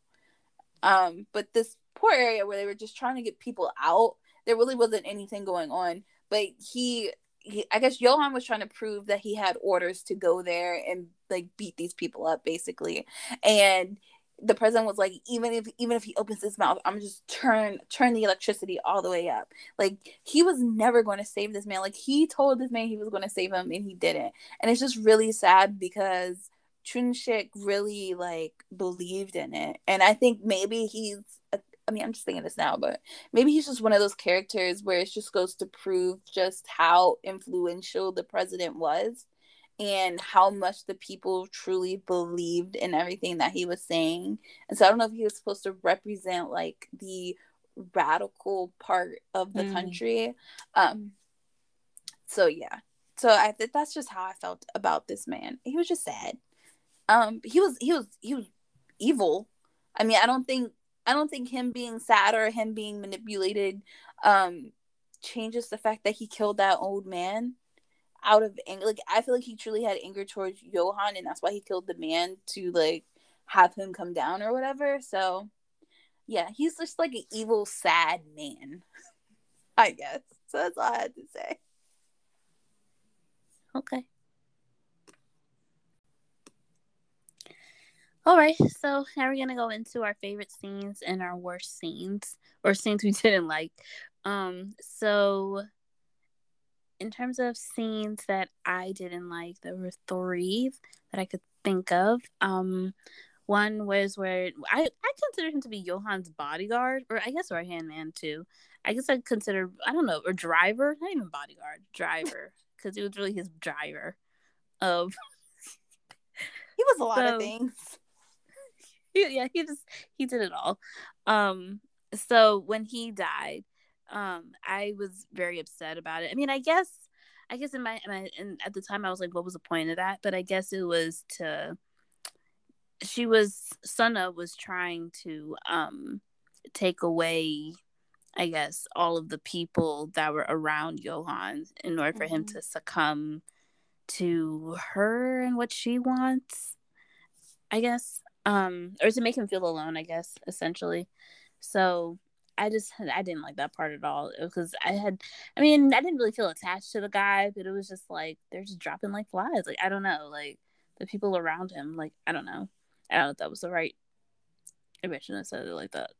Um, but this poor area where they were just trying to get people out, there really wasn't anything going on. But he, he I guess Johan was trying to prove that he had orders to go there and like beat these people up basically. And the president was like even if even if he opens his mouth i'm just turn turn the electricity all the way up. Like he was never going to save this man. Like he told this man he was going to save him and he didn't. And it's just really sad because chunshik really like believed in it. And i think maybe he's I mean, I'm just thinking this now, but maybe he's just one of those characters where it just goes to prove just how influential the president was and how much the people truly believed in everything that he was saying. And so I don't know if he was supposed to represent like the radical part of the mm. country. Um so yeah. So I think that's just how I felt about this man. He was just sad. Um he was he was he was evil. I mean, I don't think I don't think him being sad or him being manipulated um changes the fact that he killed that old man out of anger. Like I feel like he truly had anger towards Johan, and that's why he killed the man to like have him come down or whatever. So yeah, he's just like an evil, sad man. *laughs* I guess. So that's all I had to say.
Okay. All right, so now we're gonna go into our favorite scenes and our worst scenes or scenes we *laughs* didn't like. Um, so in terms of scenes that I didn't like, there were three that I could think of. Um, one was where I, I consider him to be Johan's bodyguard, or I guess right hand man too. I guess I'd consider I don't know, or driver, not even bodyguard, driver, *laughs* because it was really his driver. Of
he was a lot so, of things. *laughs*
He, yeah, he just he did it all. Um, so when he died, um i was very upset about it. I mean i guess i guess in my, in my and at the time i was like what was the point of that? But i guess it was to she was Sunna was trying to um take away i guess all of the people that were around johan in order for mm-hmm. him to succumb to her and what she wants i guess um or to make him feel alone i guess essentially. So I just I didn't like that part at all because I had I mean I didn't really feel attached to the guy but it was just like they're just dropping like flies like I don't know like the people around him like I don't know I don't know if that was the right I shouldn't have said it like that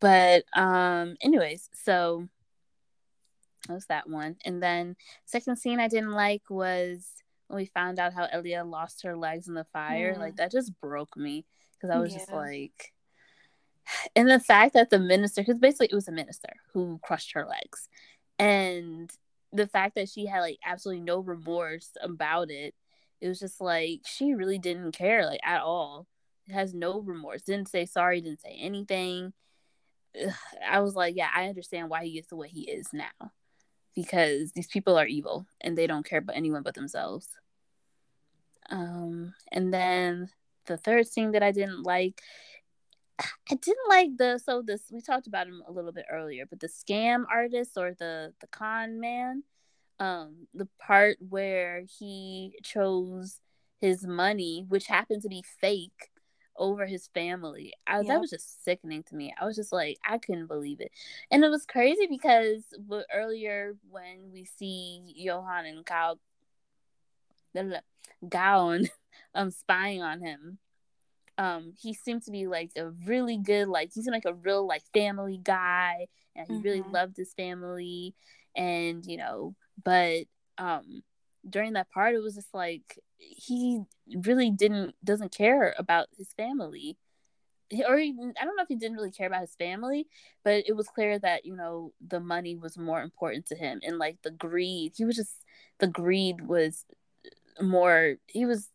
but um anyways so that was that one and then second scene I didn't like was when we found out how Elia lost her legs in the fire yeah. like that just broke me because I was yeah. just like and the fact that the minister because basically it was a minister who crushed her legs. And the fact that she had like absolutely no remorse about it it was just like she really didn't care like at all. It has no remorse. Didn't say sorry didn't say anything. I was like yeah i understand why he is the way he is now. Because these people are evil and they don't care about anyone but themselves. Um and then the third thing that i didn't like I didn't like the so this we talked about him a little bit earlier, but the scam artist or the the con man, um, the part where he chose his money, which happened to be fake, over his family. I, That was just sickening to me. I was just like, I couldn't believe it. And it was crazy because earlier when we see Johan and Kyle, *laughs* Gaon um, spying on him, um, he seemed to be like a really good, like, he seemed like a real, like, family guy. And he mm-hmm. really loved his family. And, you know, but um, during that part, it was just like, he really didn't doesn't care about his family or even, I don't know if he didn't really care about his family, but it was clear that you know the money was more important to him, and like the greed, he was just the greed was more. He was,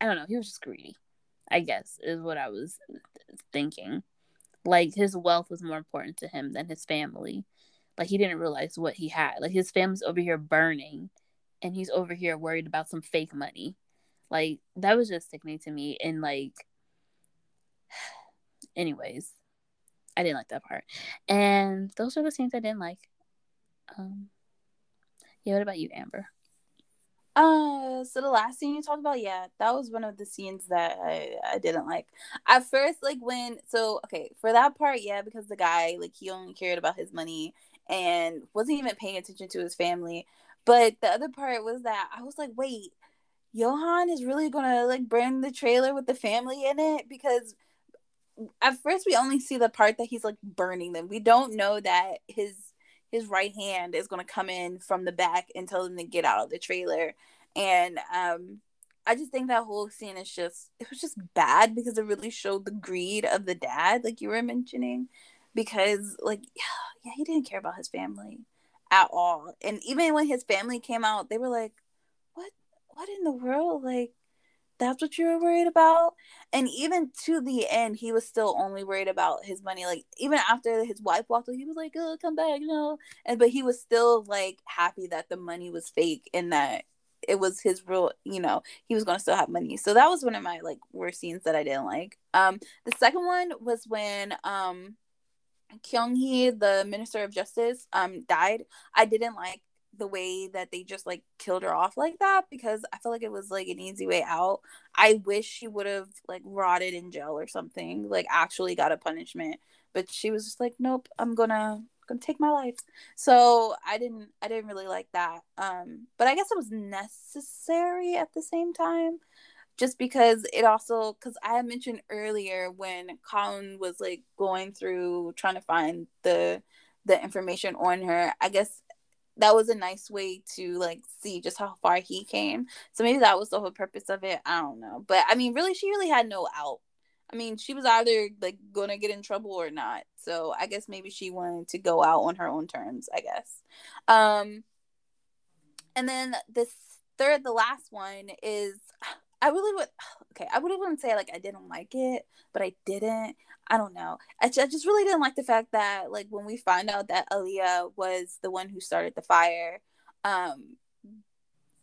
I don't know, he was just greedy. I guess is what I was thinking. Like his wealth was more important to him than his family. Like he didn't realize what he had. Like his family's over here burning, and he's over here worried about some fake money. Like that was just sickening to me. And like, *sighs* anyways, I didn't like that part. And those are the scenes I didn't like. Um, yeah. What about you, Amber?
Uh, so the last scene you talked about, yeah, that was one of the scenes that I, I didn't like. At first, like when so okay, for that part, yeah, because the guy like he only cared about his money and wasn't even paying attention to his family. But the other part was that I was like, wait, Johan is really gonna like bring the trailer with the family in it because at first we only see the part that he's like burning them. We don't know that his his right hand is gonna come in from the back and tell them to get out of the trailer. And um I just think that whole scene is just it was just bad because it really showed the greed of the dad, like you were mentioning. Because like *sighs* yeah, he didn't care about his family at all. And even when his family came out, they were like, "What? What in the world? Like, that's what you were worried about?" And even to the end, he was still only worried about his money. Like even after his wife walked away, he was like, "Oh, come back, you know." And but he was still like happy that the money was fake and that it was his real you know he was going to still have money so that was one of my like worst scenes that i didn't like um the second one was when um Kyung Hee, the Minister of Justice, um, died. I didn't like the way that they just like killed her off like that because I felt like it was like an easy way out. I wish she would have like rotted in jail or something, like actually got a punishment. But she was just like, Nope, I'm gonna gonna take my life. So I didn't I didn't really like that. Um, but I guess it was necessary at the same time just because it also because I mentioned earlier when Colin was like going through trying to find the the information on her, I guess that was a nice way to like see just how far he came. So maybe that was the whole purpose of it. I don't know. But I mean really she really had no out. I mean, she was either like gonna get in trouble or not. So I guess maybe she wanted to go out on her own terms, I guess. Um and then this third the last one is I really would *sighs* okay, I wouldn't say like I didn't like it, but I didn't. I don't know. I, just, I just really didn't like the fact that like when we find out that Aaliyah was the one who started the fire, um,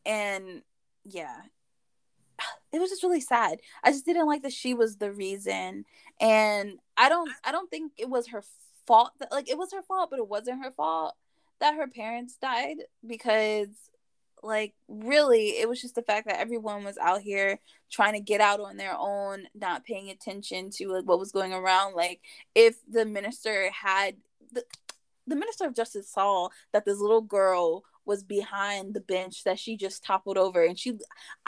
and yeah, it was just really sad. I just didn't like that she was the reason, and I don't I don't think it was her fault. That, like it was her fault, but it wasn't her fault that her parents died because like really it was just the fact that everyone was out here trying to get out on their own not paying attention to like what was going around. Like if the minister had the, the minister of justice saw that this little girl was behind the bench that she just toppled over and she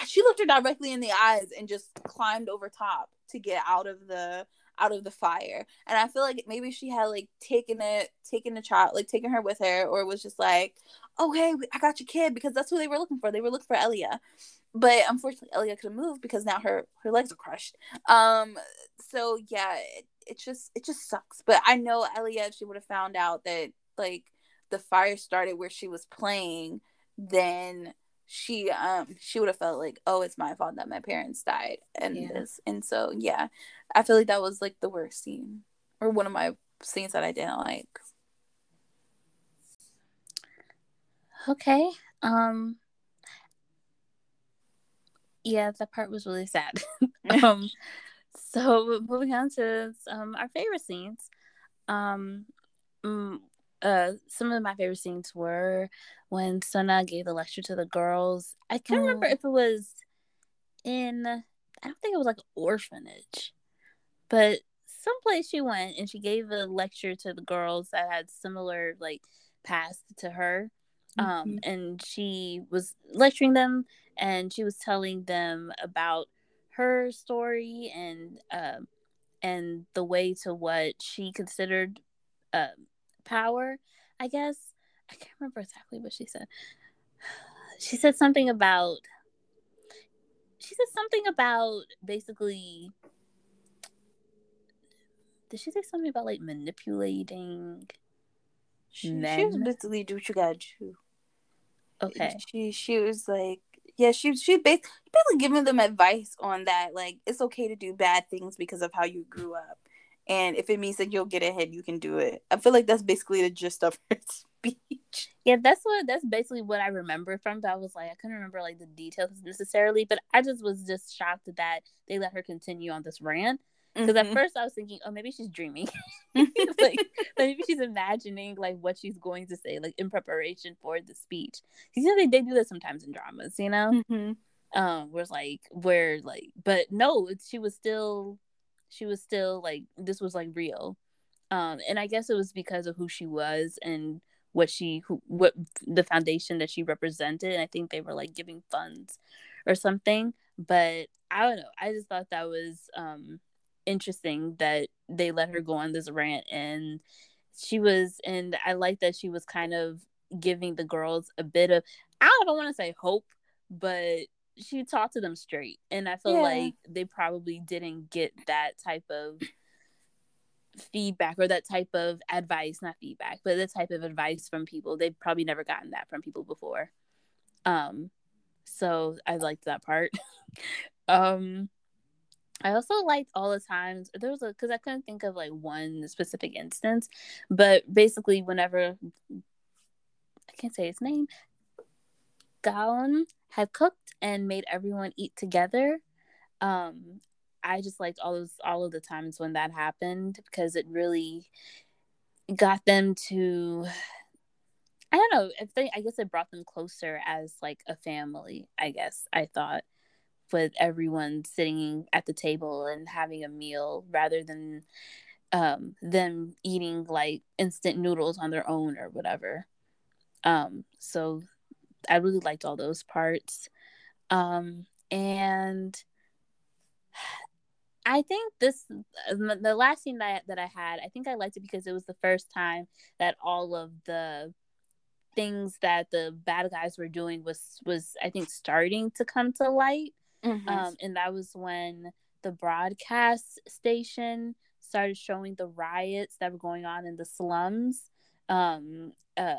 she looked her directly in the eyes and just climbed over top to get out of the out of the fire. And I feel like maybe she had like taken it, taken the child, like taken her with her, or was just like, oh hey, I got your kid because that's who they were looking for. They were looking for Elia, but unfortunately, Elia couldn't move because now her her legs are crushed. Um, so yeah, it, it just it just sucks. But I know Elia, if she would have found out that like the fire started where she was playing, then she um she would have felt like oh it's my fault that my parents died and yeah. this. And so yeah i feel like that was like the worst scene or one of my scenes that i didn't like.
Okay um yeah that part was really sad. *laughs* *laughs* Um so moving on to um our favorite scenes. Um mm, uh some of my favorite scenes were when Suna gave the lecture to the girls. I can't mm. remember if it was in I don't think it was like orphanage, but someplace she went and she gave a lecture to the girls that had similar like past to her. Um, mm-hmm. Um, and she was lecturing them and she was telling them about her story and uh, and the way to what she considered uh, power. I guess I can't remember exactly what she said. *sighs* She said something about. She said something about basically. Did she say something about like manipulating?
She, men? she was basically do what you gotta do.
Okay.
She she was like yeah, she she basically, basically giving them advice on that. Like it's okay to do bad things because of how you grew up, and if it means that you'll get ahead, you can do it. I feel like that's basically the gist of her *laughs* speech.
Yeah, that's what that's basically what I remember from. But I was like, I couldn't remember like the details necessarily, but I just was just shocked that they let her continue on this rant because mm-hmm. at first I was thinking, oh, maybe she's dreaming, *laughs* *laughs* like maybe she's imagining like what she's going to say, like in preparation for the speech. You know they, they do that sometimes in dramas, you know, mm-hmm. um, where it's like where like, but no, she was still, she was still like this was like real, um, and I guess it was because of who she was and what she who what the foundation that she represented. And I think they were like giving funds or something, but I don't know. I just thought that was um interesting that they let her go on this rant and she was and I like that she was kind of giving the girls a bit of I don't want to say hope, but she talked to them straight. And I feel yeah. like they probably didn't get that type of feedback or that type of advice, not feedback, but the type of advice from people. They've probably never gotten that from people before. Um so I liked that part. *laughs* um I also liked all the times there was a because I couldn't think of like one specific instance, but basically whenever I can't say his name, Gaon had cooked and made everyone eat together. Um, I just liked all those all of the times when that happened because it really got them to I don't know if they I guess it brought them closer as like a family, I guess I thought with everyone sitting at the table and having a meal rather than um, them eating like instant noodles on their own or whatever. Um, so I really liked all those parts. Um, and I think this the last scene that I, that I had, I think I liked it because it was the first time that all of the things that the bad guys were doing was was I think starting to come to light. Mm-hmm. Um, and that was when the broadcast station started showing the riots that were going on in the slums. Um, uh,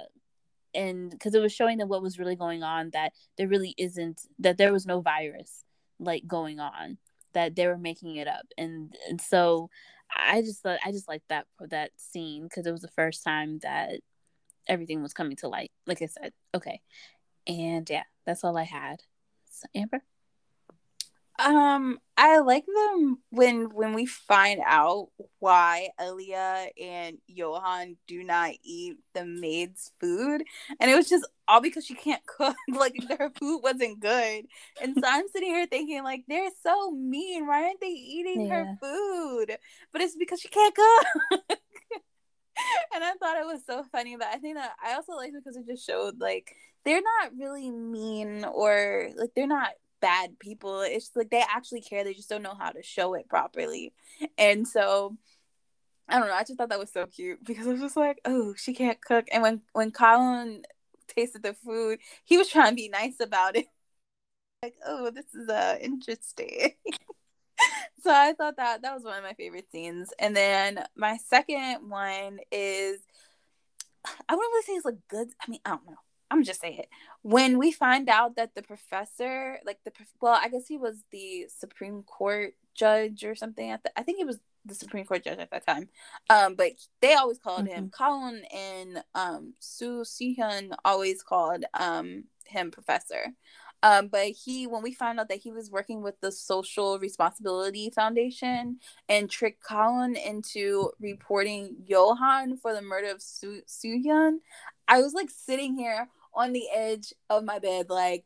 and because it was showing them what was really going on, that there really isn't, that there was no virus like going on, that they were making it up. And, and so I just thought, I just liked that, that scene because it was the first time that everything was coming to light. Like I said, okay. And yeah, that's all I had. So, Amber?
Um, I like them when when we find out why Elia and Johan do not eat the maid's food, and it was just all because she can't *laughs* cook. like her food wasn't good, and so I'm sitting here thinking like they're so mean. Why aren't they eating yeah. her food? But it's because she can't cook. *laughs* and I thought it was so funny, but I think that I also liked it because it just showed like they're not really mean or like they're not bad people. It's like they actually care. They just don't know how to show it properly. And so I don't know. I just thought that was so cute because I was just like, oh, she can't cook. And when when Colin tasted the food, he was trying to be nice about it. *laughs* Like, oh, this is uh interesting. *laughs* so I thought that that was one of my favorite scenes. And then my second one is *sighs* I wouldn't really say it's like good. I mean, I don't know. I'm just saying it. When we find out that the professor, like the well, I guess he was the Supreme Court judge or something at the, I think he was the Supreme Court judge at that time. Um, but they always called mm-hmm. him Colin and um Soo Si-hyun always called um him professor. Um, but he, when we found out that he was working with the Social Responsibility Foundation and tricked Colin into reporting Johan for the murder of Su- Hyun, I was like sitting here on the edge of my bed, like,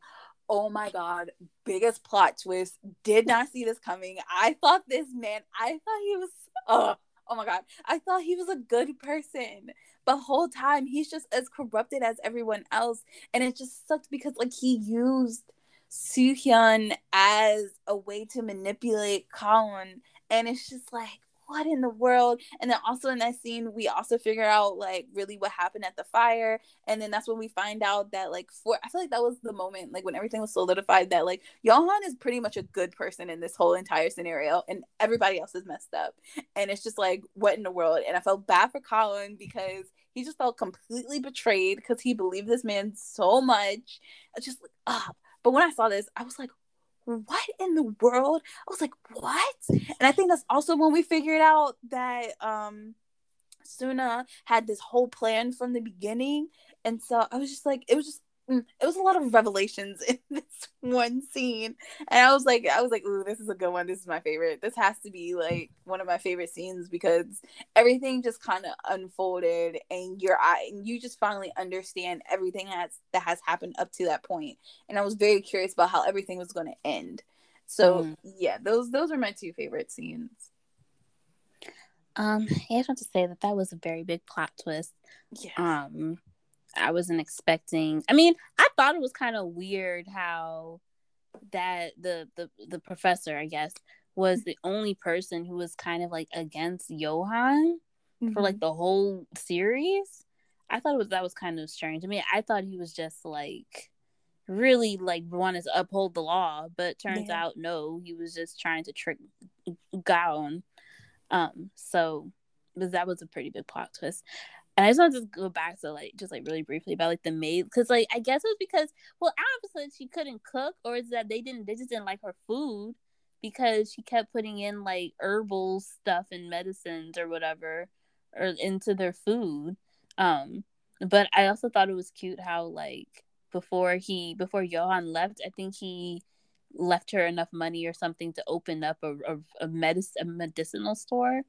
oh my god, biggest plot twist. Did not see this coming. I thought this man, I thought he was oh, oh my god. I thought he was a good person. But whole time he's just as corrupted as everyone else. And it just sucked because like he used Soohyun as a way to manipulate Colin. And it's just like, what in the world? And then also in that scene, we also figure out like really what happened at the fire. And then that's when we find out that like for I feel like that was the moment like when everything was solidified that like Johan is pretty much a good person in this whole entire scenario and everybody else is messed up. And it's just like what in the world? And I felt bad for Colin because he just felt completely betrayed because he believed this man so much. It's just like ah. But when I saw this, I was like, what in the world? I was like, what? And I think that's also when we figured out that um Suna had this whole plan from the beginning. And so I was just like, it was just it was a lot of revelations *laughs* in this one scene. And i was like i was like ooh this is a good one. This is my favorite. This has to be like one of my favorite scenes because everything just kind of unfolded and your eye and you just finally understand everything has that has happened up to that point. And i was very curious about how everything was going to end. So mm. yeah those those are my two favorite scenes.
Um i just want to say that that was a very big plot twist. Yeah um I wasn't expecting. I mean, I thought it was kind of weird how that the the the professor, I guess, was the only person who was kind of like against Johan mm-hmm. for like mm-hmm. the whole series. I thought it was that was kind of strange. I mean, I thought he was just like really like wanted to uphold the law, but turns yeah. out no, he was just trying to trick Gaon. Um, so but that was a pretty big plot twist. And I just want to just go back to like just like really briefly about like the maid because like I guess it was because well obviously she couldn't cook or is that they didn't they just didn't like her food because she kept putting in like herbal stuff and medicines or whatever or into their food. Um, but I also thought it was cute how like before he before Johan left, I think he left her enough money or something to open up a a, a medicine a medicinal store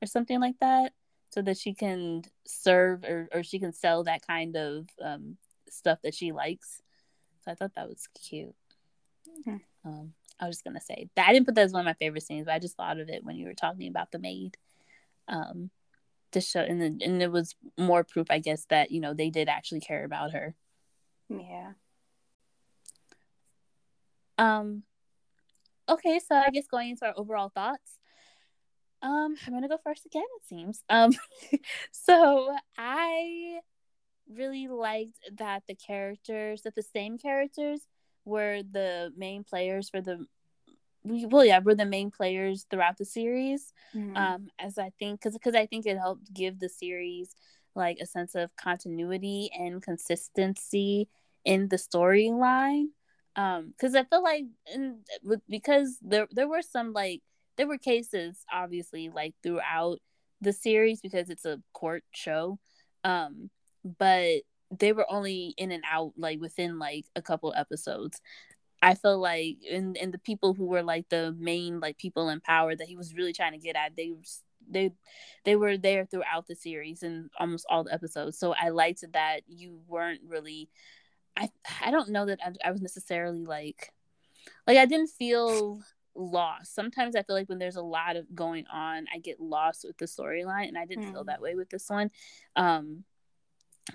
or something like that so that she can serve or, or she can sell that kind of um, stuff that she likes. So I thought that was cute. Mm-hmm. Um, I was just gonna say that I didn't put that as one of my favorite scenes, but I just thought of it when you were talking about the maid. Um, to show and then and it was more proof, I guess, that you know they did actually care about her.
Yeah.
Um. Okay, so I guess going into our overall thoughts, um, I'm gonna go first again. It seems. Um, *laughs* so I really liked that the characters, that the same characters, were the main players for the. Well, yeah, were the main players throughout the series. Mm-hmm. Um, as I think, because because I think it helped give the series like a sense of continuity and consistency in the storyline. Um, because I feel like, in, because there there were some like there were cases obviously like throughout the series because it's a court show um but they were only in and out like within like a couple episodes. I feel like and and the people who were like the main like people in power that he was really trying to get at they they they were there throughout the series and almost all the episodes. So i liked that you weren't really i i don't know that I, I was necessarily like like i didn't feel lost. Sometimes I feel like when there's a lot of going on, I get lost with the storyline, and I didn't mm. feel that way with this one. Um,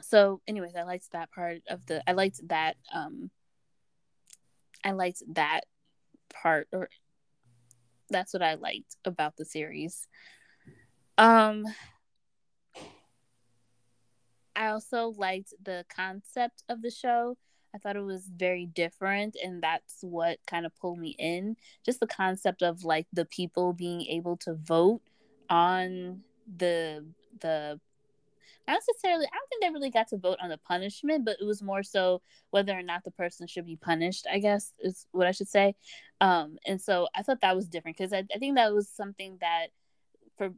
so, anyways, I liked that part of the. I liked that. Um, I liked that part, or that's what I liked about the series. Um, I also liked the concept of the show. I thought it was very different, and that's what kind of pulled me in. Just the concept of like the people being able to vote on the the not necessarily. I don't think they really got to vote on the punishment, but it was more so whether or not the person should be punished. I guess is what I should say. Um, and so I thought that was different because I, I think that was something that for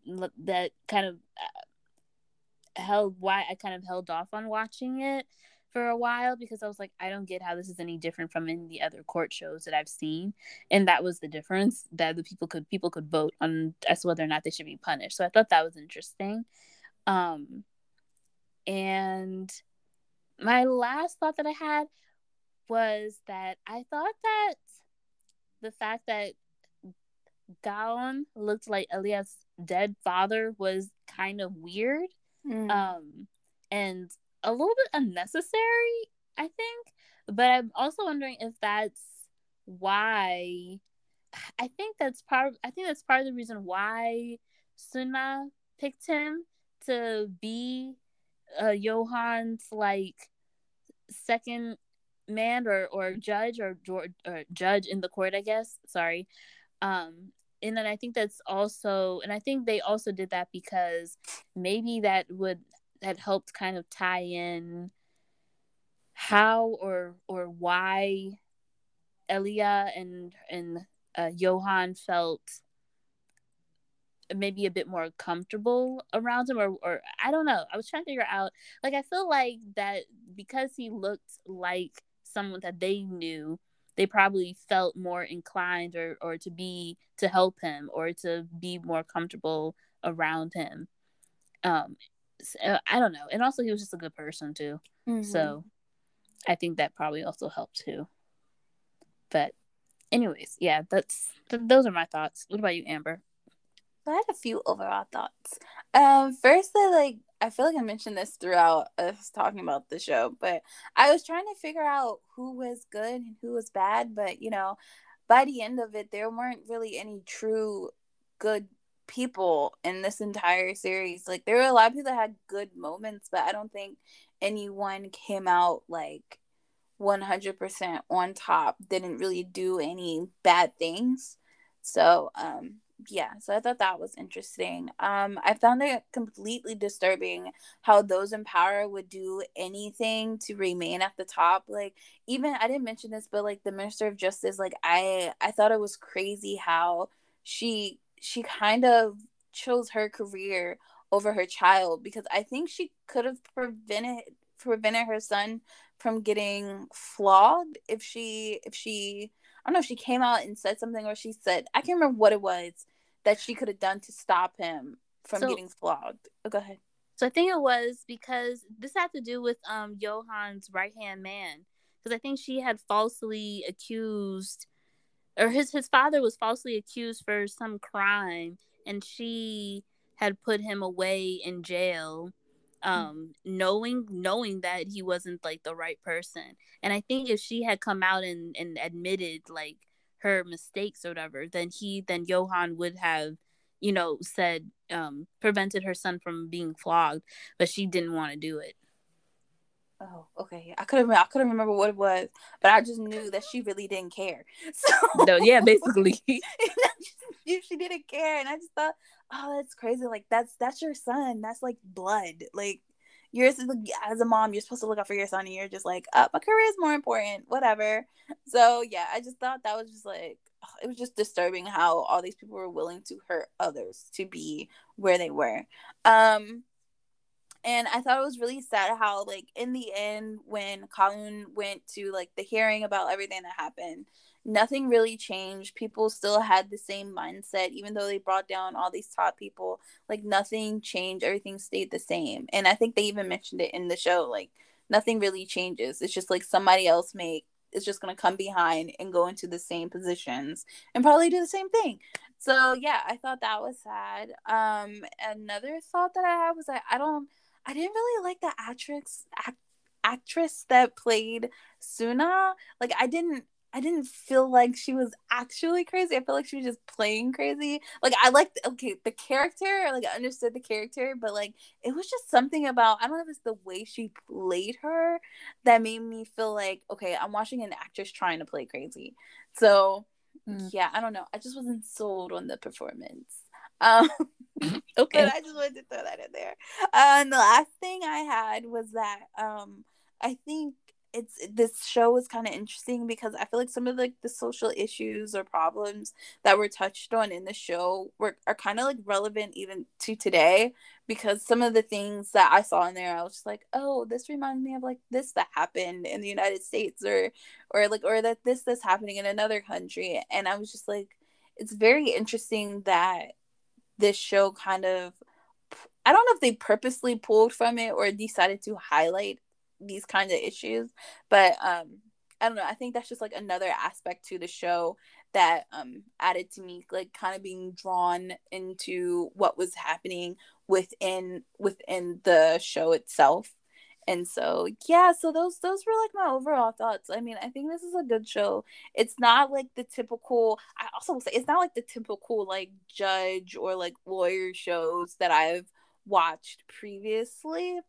that kind of uh, held why I kind of held off on watching it for a while because I was like, I don't get how this is any different from any the other court shows that I've seen, and that was the difference that the people could people could vote on as to whether or not they should be punished. So I thought that was interesting. Um, and my last thought that I had was that I thought that the fact that Gaon looked like Elia's dead father was kind of weird. Mm. Um and a little bit unnecessary, I think. But I'm also wondering if that's why I think that's part I think that's part of the reason why Suna picked him to be uh Johan's like second man or or judge or, or, or judge in the court, I guess. Sorry. Um and then I think that's also and I think they also did that because maybe that would that helped kind of tie in how or or why Elia and and uh, Johan felt maybe a bit more comfortable around him or or I don't know. I was trying to figure out like I feel like that because he looked like someone that they knew, they probably felt more inclined or or to be to help him or to be more comfortable around him. Um so, I don't know. And also he was just a good person too. Mm-hmm. So I think that probably also helped too. But anyways, yeah, that's th- those are my thoughts. What about you, Amber?
I had a few overall thoughts. Um, first, I like I feel like I mentioned this throughout us talking about the show, but I was trying to figure out who was good and who was bad. But you know, by the end of it, there weren't really any true good people in this entire series. Like there were a lot of people that had good moments, but I don't think anyone came out like 100% on top, didn't really do any bad things. So, um yeah, so I thought that was interesting. Um, I found it completely disturbing how those in power would do anything to remain at the top. Like, even I didn't mention this, but like the Minister of Justice, like I I thought it was crazy how she she kind of chose her career over her child because I think she could have prevented prevented her son from getting flogged if she if she I don't know if she came out and said something or she said I can't remember what it was that she could have done to stop him from so, getting flogged. Oh, go ahead.
So I think it was because this had to do with um Johan's right hand man because I think she had falsely accused or his his father was falsely accused for some crime and she had put him away in jail um knowing knowing that he wasn't like the right person. And i think if she had come out and and admitted like her mistakes or whatever then he then johan would have you know said um prevented her son from being flogged but she didn't want to do it
Oh, okay. I couldn't. I couldn't remember what it was, but I just knew that she really didn't care. *laughs* So
no, yeah, *laughs* basically, *laughs*
she didn't care, and I just thought, oh, that's crazy. Like that's that's your son. That's like blood. Like you're as a mom, you're supposed to look out for your son, and you're just like, oh, my career is more important. Whatever. So yeah, I just thought that was just like *sighs* it was just disturbing how all these people were willing to hurt others to be where they were. Um and I thought it was really sad how like in the end when Colin went to like the hearing about everything that happened, nothing really changed. People still had the same mindset, even though they brought down all these top people. Like nothing changed. Everything stayed the same. And I think they even mentioned it in the show. Like nothing really changes. It's just like somebody else make is just gonna come behind and go into the same positions and probably do the same thing. So yeah, I thought that was sad. Um, another thought that I had was that I don't I didn't really like the actress act, actress that played Suna. Like I didn't I didn't feel like she was actually crazy. I felt like she was just playing crazy. Like I liked okay the character, like I understood the character, but like it was just something about I don't know if it's the way she played her that made me feel like okay, I'm watching an actress trying to play crazy. So mm. yeah, I don't know. I just wasn't sold on the performance. Um, *laughs* *laughs* okay. I just wanted to throw that in there. Uh, and the last thing I had was that um, I think it's this show was kind of interesting because I feel like some of like the social issues or problems that were touched on in the show were are kind of like relevant even to today because some of the things that I saw in there I was just like oh this reminds me of like this that happened in the United States or or like or that this this happening in another country and I was just like it's very interesting that this show kind of I don't know if they purposely pulled from it or decided to highlight these kinds of issues, but um I don't know. I think that's just like another aspect to the show that um added to me like kind of being drawn into what was happening within within the show itself. And so yeah, so those those were like my overall thoughts. I mean, I think this is a good show. It's not like the typical I also will say it's not like the typical like judge or like lawyer shows that I've watched previously.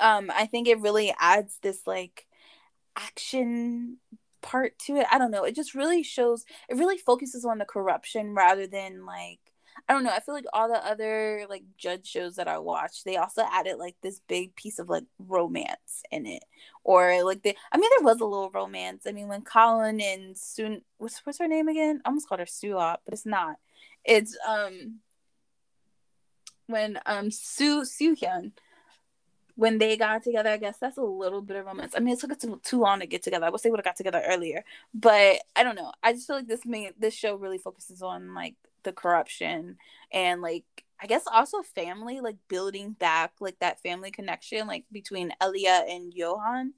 Um I think it really adds this like action part to it. I don't know. It just really shows it really focuses on the corruption rather than like I don't know. I feel like all the other like judge shows that I watched, they also added like this big piece of like romance in it, or like the. I mean, there was a little romance. I mean, when Colin and Soon, what's what's her name again? I almost called her Suop, but it's not. It's um when um Sue Soo Hyun when they got together, I guess that's a little bit of romance. I mean, it took us too, too long to get together. I wish they would have got together earlier, but I don't know. I just feel like this main this show really focuses on like the corruption and like I guess also family, like building back like that family connection like between Elia and Johan.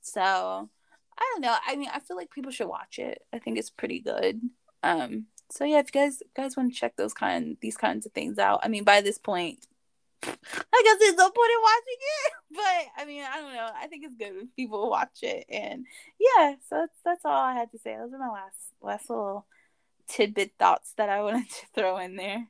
So I don't know. I mean, I feel like people should watch it. I think it's pretty good. Um. So yeah, if you guys guys want to check those kind these kinds of things out, I mean, by this point, *laughs* I guess there's no point in watching it. *laughs* But I mean, I don't know. I think it's good when people watch it. And yeah, so that's that's all I had to say. Those are my last last little tidbit thoughts that I wanted to throw in there.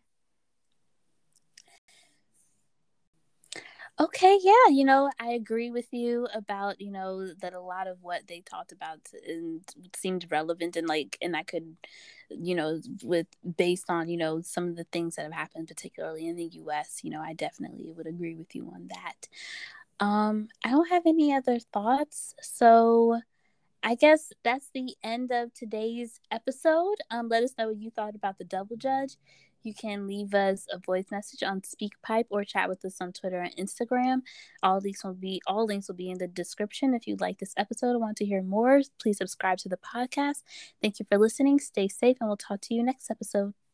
Okay, yeah, you know, I agree with you about, you know, that a lot of what they talked about and seemed relevant and like and I could you know, with based on, you know, some of the things that have happened particularly in the US, you know, I definitely would agree with you on that. Um, I don't have any other thoughts. So I guess that's the end of today's episode. Um, let us know what you thought about the Devil Judge you can leave us a voice message on SpeakPipe or chat with us on Twitter and Instagram. All links will be all links will be in the description. If you like this episode and want to hear more, please subscribe to the podcast. Thank you for listening. Stay safe, and we'll talk to you next episode.